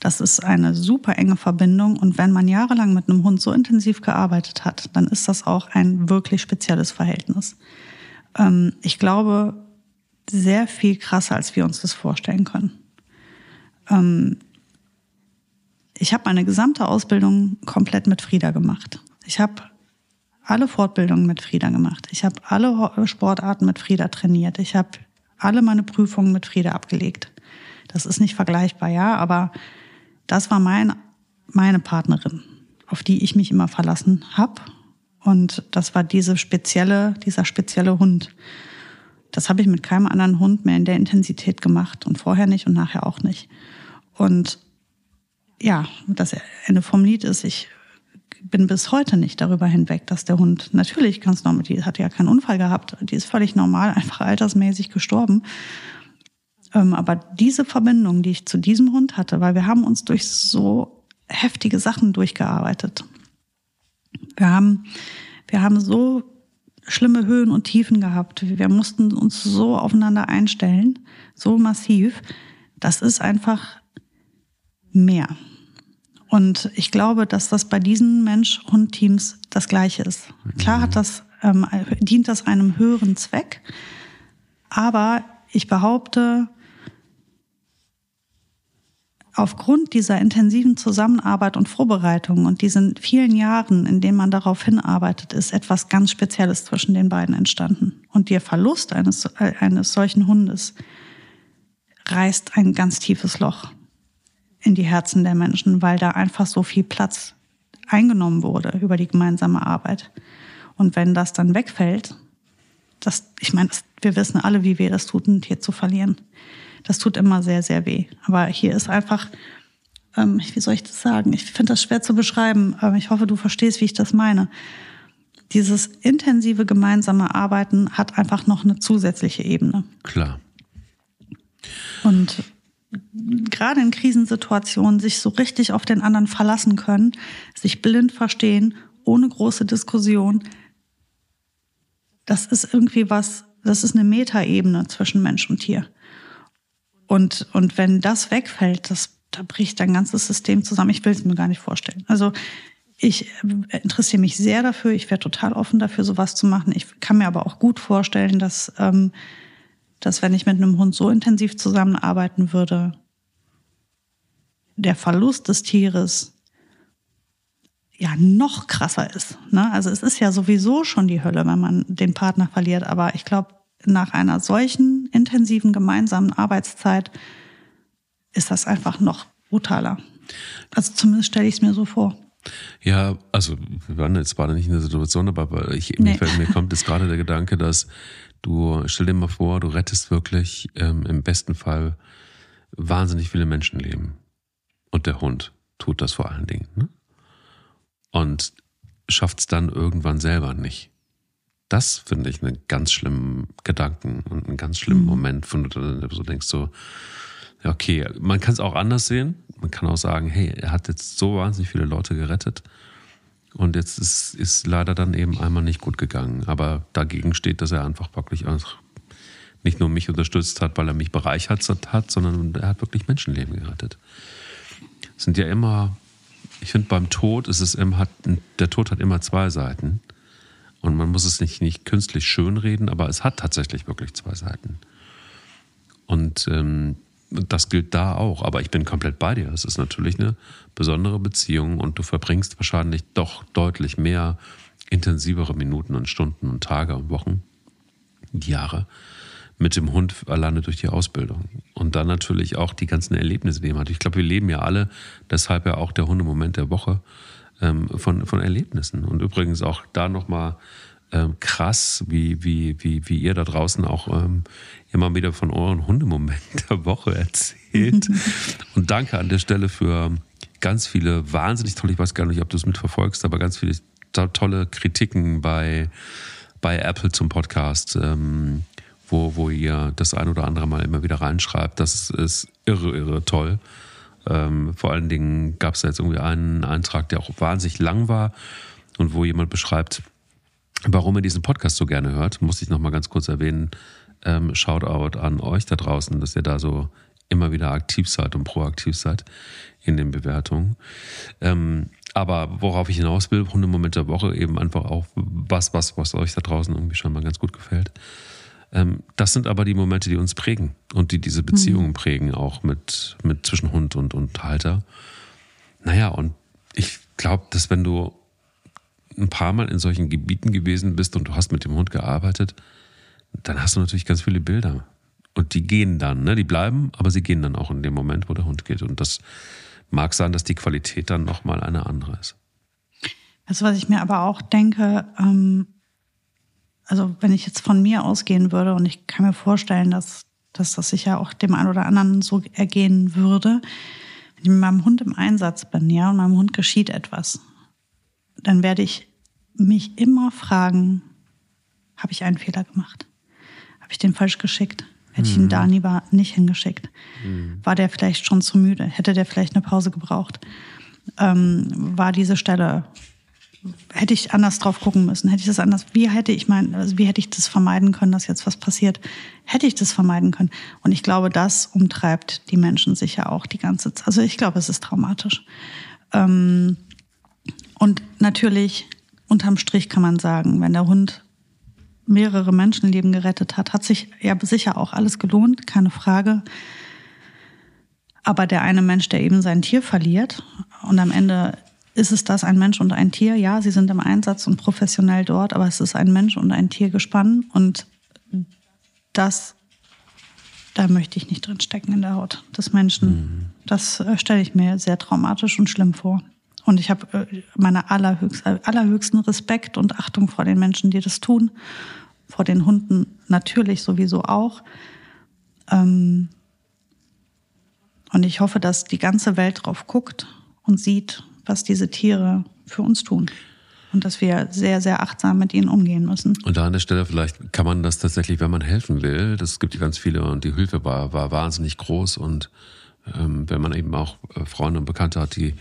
Das ist eine super enge Verbindung. Und wenn man jahrelang mit einem Hund so intensiv gearbeitet hat, dann ist das auch ein wirklich spezielles Verhältnis. Ähm, ich glaube, sehr viel krasser, als wir uns das vorstellen können. Ähm, ich habe meine gesamte Ausbildung komplett mit Frieda gemacht. Ich habe alle Fortbildungen mit Frieda gemacht. Ich habe alle Sportarten mit Frieda trainiert. Ich habe alle meine Prüfungen mit Frieda abgelegt. Das ist nicht vergleichbar, ja, aber das war mein, meine Partnerin, auf die ich mich immer verlassen habe. Und das war diese spezielle, dieser spezielle Hund. Das habe ich mit keinem anderen Hund mehr in der Intensität gemacht und vorher nicht und nachher auch nicht. Und ja, das Ende vom Lied ist, ich bin bis heute nicht darüber hinweg, dass der Hund natürlich ganz normal, die hat ja keinen Unfall gehabt, die ist völlig normal, einfach altersmäßig gestorben. Ähm, aber diese Verbindung, die ich zu diesem Hund hatte, weil wir haben uns durch so heftige Sachen durchgearbeitet. Wir haben, wir haben so schlimme Höhen und Tiefen gehabt. Wir mussten uns so aufeinander einstellen, so massiv. Das ist einfach mehr. Und ich glaube, dass das bei diesen Mensch-Hund-Teams das Gleiche ist. Klar hat das, ähm, dient das einem höheren Zweck, aber ich behaupte, aufgrund dieser intensiven Zusammenarbeit und Vorbereitung und diesen vielen Jahren, in denen man darauf hinarbeitet, ist etwas ganz Spezielles zwischen den beiden entstanden. Und der Verlust eines, äh, eines solchen Hundes reißt ein ganz tiefes Loch in die Herzen der Menschen, weil da einfach so viel Platz eingenommen wurde über die gemeinsame Arbeit. Und wenn das dann wegfällt, das, ich meine, wir wissen alle, wie weh das tut, ein Tier zu verlieren. Das tut immer sehr, sehr weh. Aber hier ist einfach, ähm, wie soll ich das sagen? Ich finde das schwer zu beschreiben, aber ich hoffe, du verstehst, wie ich das meine. Dieses intensive gemeinsame Arbeiten hat einfach noch eine zusätzliche Ebene. Klar. Und gerade in Krisensituationen sich so richtig auf den anderen verlassen können, sich blind verstehen, ohne große Diskussion. Das ist irgendwie was, das ist eine Metaebene zwischen Mensch und Tier. Und, und wenn das wegfällt, das, da bricht dein ganzes System zusammen. Ich will es mir gar nicht vorstellen. Also ich äh, interessiere mich sehr dafür. Ich wäre total offen dafür, sowas zu machen. Ich kann mir aber auch gut vorstellen, dass, ähm, dass wenn ich mit einem Hund so intensiv zusammenarbeiten würde, der Verlust des Tieres ja noch krasser ist. Ne? Also es ist ja sowieso schon die Hölle, wenn man den Partner verliert. Aber ich glaube, nach einer solchen intensiven gemeinsamen Arbeitszeit ist das einfach noch brutaler. Also zumindest stelle ich es mir so vor. Ja, also wir waren jetzt gerade nicht in der Situation, aber ich, nee. mir, mir kommt jetzt gerade der Gedanke, dass du, stell dir mal vor, du rettest wirklich ähm, im besten Fall wahnsinnig viele Menschenleben. Und der Hund tut das vor allen Dingen. Ne? Und schafft es dann irgendwann selber nicht. Das finde ich einen ganz schlimmen Gedanken und einen ganz schlimmen mhm. Moment, von du so denkst so, ja, okay, man kann es auch anders sehen. Man kann auch sagen, hey, er hat jetzt so wahnsinnig viele Leute gerettet und jetzt ist, ist leider dann eben einmal nicht gut gegangen. Aber dagegen steht, dass er einfach wirklich nicht nur mich unterstützt hat, weil er mich bereichert hat, sondern er hat wirklich Menschenleben gerettet. Es sind ja immer, ich finde beim Tod ist es immer, hat, der Tod hat immer zwei Seiten. Und man muss es nicht, nicht künstlich schönreden, aber es hat tatsächlich wirklich zwei Seiten. Und ähm, das gilt da auch. Aber ich bin komplett bei dir. Es ist natürlich eine besondere Beziehung und du verbringst wahrscheinlich doch deutlich mehr intensivere Minuten und Stunden und Tage und Wochen, Jahre mit dem Hund alleine durch die Ausbildung. Und dann natürlich auch die ganzen Erlebnisse, die man hat. Ich glaube, wir leben ja alle, deshalb ja auch der Hundemoment der Woche, ähm, von, von Erlebnissen. Und übrigens auch da nochmal ähm, krass, wie, wie, wie, wie ihr da draußen auch ähm, immer wieder von euren Hundemomenten der Woche erzählt. und danke an der Stelle für ganz viele wahnsinnig tolle, ich weiß gar nicht, ob du es mitverfolgst, aber ganz viele tolle Kritiken bei, bei Apple zum Podcast, ähm, wo, wo ihr das ein oder andere Mal immer wieder reinschreibt. Das ist irre, irre toll. Ähm, vor allen Dingen gab es da jetzt irgendwie einen Eintrag, der auch wahnsinnig lang war und wo jemand beschreibt, warum er diesen Podcast so gerne hört. Muss ich nochmal ganz kurz erwähnen. Ähm, Shoutout an euch da draußen, dass ihr da so immer wieder aktiv seid und proaktiv seid in den Bewertungen. Ähm, aber worauf ich hinaus will, Hundemoment der Woche, eben einfach auch was, was, was euch da draußen irgendwie schon mal ganz gut gefällt. Ähm, das sind aber die Momente, die uns prägen und die diese Beziehungen mhm. prägen, auch mit, mit zwischen Hund und, und Halter. Naja, und ich glaube, dass wenn du ein paar Mal in solchen Gebieten gewesen bist und du hast mit dem Hund gearbeitet, dann hast du natürlich ganz viele Bilder. Und die gehen dann, ne? die bleiben, aber sie gehen dann auch in dem Moment, wo der Hund geht. Und das mag sein, dass die Qualität dann nochmal eine andere ist. Das, was ich mir aber auch denke, ähm, also wenn ich jetzt von mir ausgehen würde und ich kann mir vorstellen, dass, dass das sicher auch dem einen oder anderen so ergehen würde, wenn ich mit meinem Hund im Einsatz bin, ja, und meinem Hund geschieht etwas, dann werde ich mich immer fragen, habe ich einen Fehler gemacht? Habe ich den falsch geschickt? Hätte ich ihn mhm. da lieber nicht hingeschickt? Mhm. War der vielleicht schon zu müde? Hätte der vielleicht eine Pause gebraucht? Ähm, war diese Stelle hätte ich anders drauf gucken müssen? Hätte ich das anders, wie hätte ich mein, also wie hätte ich das vermeiden können, dass jetzt was passiert? Hätte ich das vermeiden können? Und ich glaube, das umtreibt die Menschen sicher auch die ganze Zeit. Also ich glaube, es ist traumatisch. Ähm, und natürlich, unterm Strich kann man sagen, wenn der Hund mehrere Menschenleben gerettet hat, hat sich ja sicher auch alles gelohnt, keine Frage. Aber der eine Mensch, der eben sein Tier verliert und am Ende ist es das ein Mensch und ein Tier? Ja, sie sind im Einsatz und professionell dort, aber es ist ein Mensch und ein Tier gespannt und das, da möchte ich nicht drin stecken in der Haut des Menschen. Mhm. Das äh, stelle ich mir sehr traumatisch und schlimm vor. Und ich habe äh, meine allerhöchst, allerhöchsten Respekt und Achtung vor den Menschen, die das tun. Vor den Hunden natürlich sowieso auch. Ähm, und ich hoffe, dass die ganze Welt drauf guckt und sieht, was diese Tiere für uns tun. Und dass wir sehr, sehr achtsam mit ihnen umgehen müssen. Und da an der Stelle vielleicht kann man das tatsächlich, wenn man helfen will, das gibt ja ganz viele und die Hilfe war, war wahnsinnig groß und ähm, wenn man eben auch äh, Freunde und Bekannte hat, die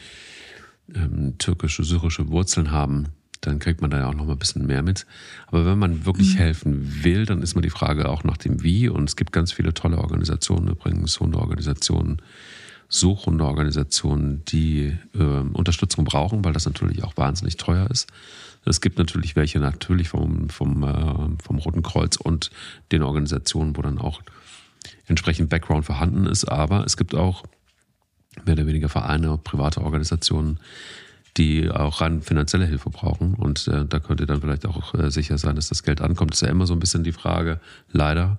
ähm, türkische, syrische Wurzeln haben, dann kriegt man da ja auch noch mal ein bisschen mehr mit. Aber wenn man wirklich mhm. helfen will, dann ist mal die Frage auch nach dem Wie. Und es gibt ganz viele tolle Organisationen, übrigens Hundeorganisationen, Suchhundeorganisationen, die äh, Unterstützung brauchen, weil das natürlich auch wahnsinnig teuer ist. Es gibt natürlich welche natürlich vom, vom, äh, vom Roten Kreuz und den Organisationen, wo dann auch entsprechend Background vorhanden ist. Aber es gibt auch mehr oder weniger Vereine, private Organisationen, die auch rein finanzielle Hilfe brauchen. Und äh, da könnt ihr dann vielleicht auch äh, sicher sein, dass das Geld ankommt. Das ist ja immer so ein bisschen die Frage, leider.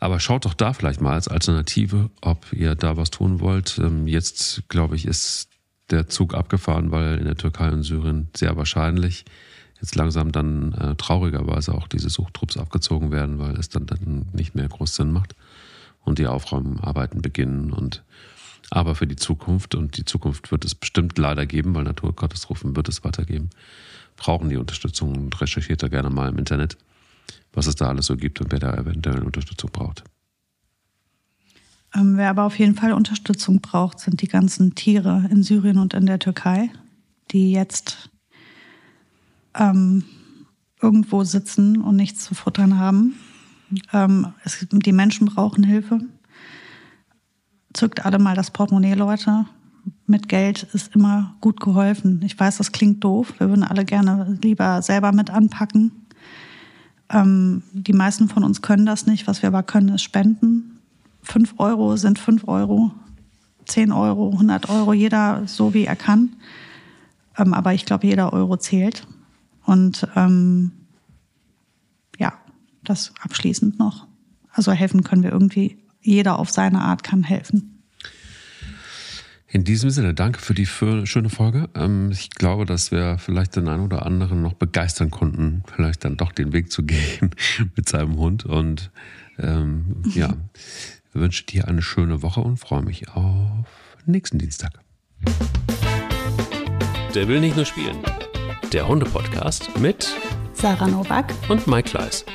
Aber schaut doch da vielleicht mal als Alternative, ob ihr da was tun wollt. Ähm, jetzt, glaube ich, ist der Zug abgefahren, weil in der Türkei und Syrien sehr wahrscheinlich jetzt langsam dann äh, traurigerweise auch diese Suchtrupps abgezogen werden, weil es dann, dann nicht mehr groß Sinn macht und die Aufräumarbeiten beginnen. Und aber für die Zukunft, und die Zukunft wird es bestimmt leider geben, weil Naturkatastrophen wird es weitergeben, brauchen die Unterstützung und recherchiert da gerne mal im Internet was es da alles so gibt und wer da eventuell Unterstützung braucht. Ähm, wer aber auf jeden Fall Unterstützung braucht, sind die ganzen Tiere in Syrien und in der Türkei, die jetzt ähm, irgendwo sitzen und nichts zu futtern haben. Ähm, es, die Menschen brauchen Hilfe. Zückt alle mal das Portemonnaie, Leute. Mit Geld ist immer gut geholfen. Ich weiß, das klingt doof. Wir würden alle gerne lieber selber mit anpacken. Ähm, die meisten von uns können das nicht. Was wir aber können, ist spenden. Fünf Euro sind fünf Euro, zehn Euro, 100 Euro, jeder so wie er kann. Ähm, aber ich glaube, jeder Euro zählt. Und ähm, ja, das abschließend noch. Also helfen können wir irgendwie jeder auf seine Art kann helfen. In diesem Sinne, danke für die schöne Folge. Ähm, ich glaube, dass wir vielleicht den einen oder anderen noch begeistern konnten, vielleicht dann doch den Weg zu gehen mit seinem Hund. Und ähm, ja, wünsche dir eine schöne Woche und freue mich auf nächsten Dienstag. Der will nicht nur spielen. Der Hunde-Podcast mit Sarah Novak und Mike Kleiss.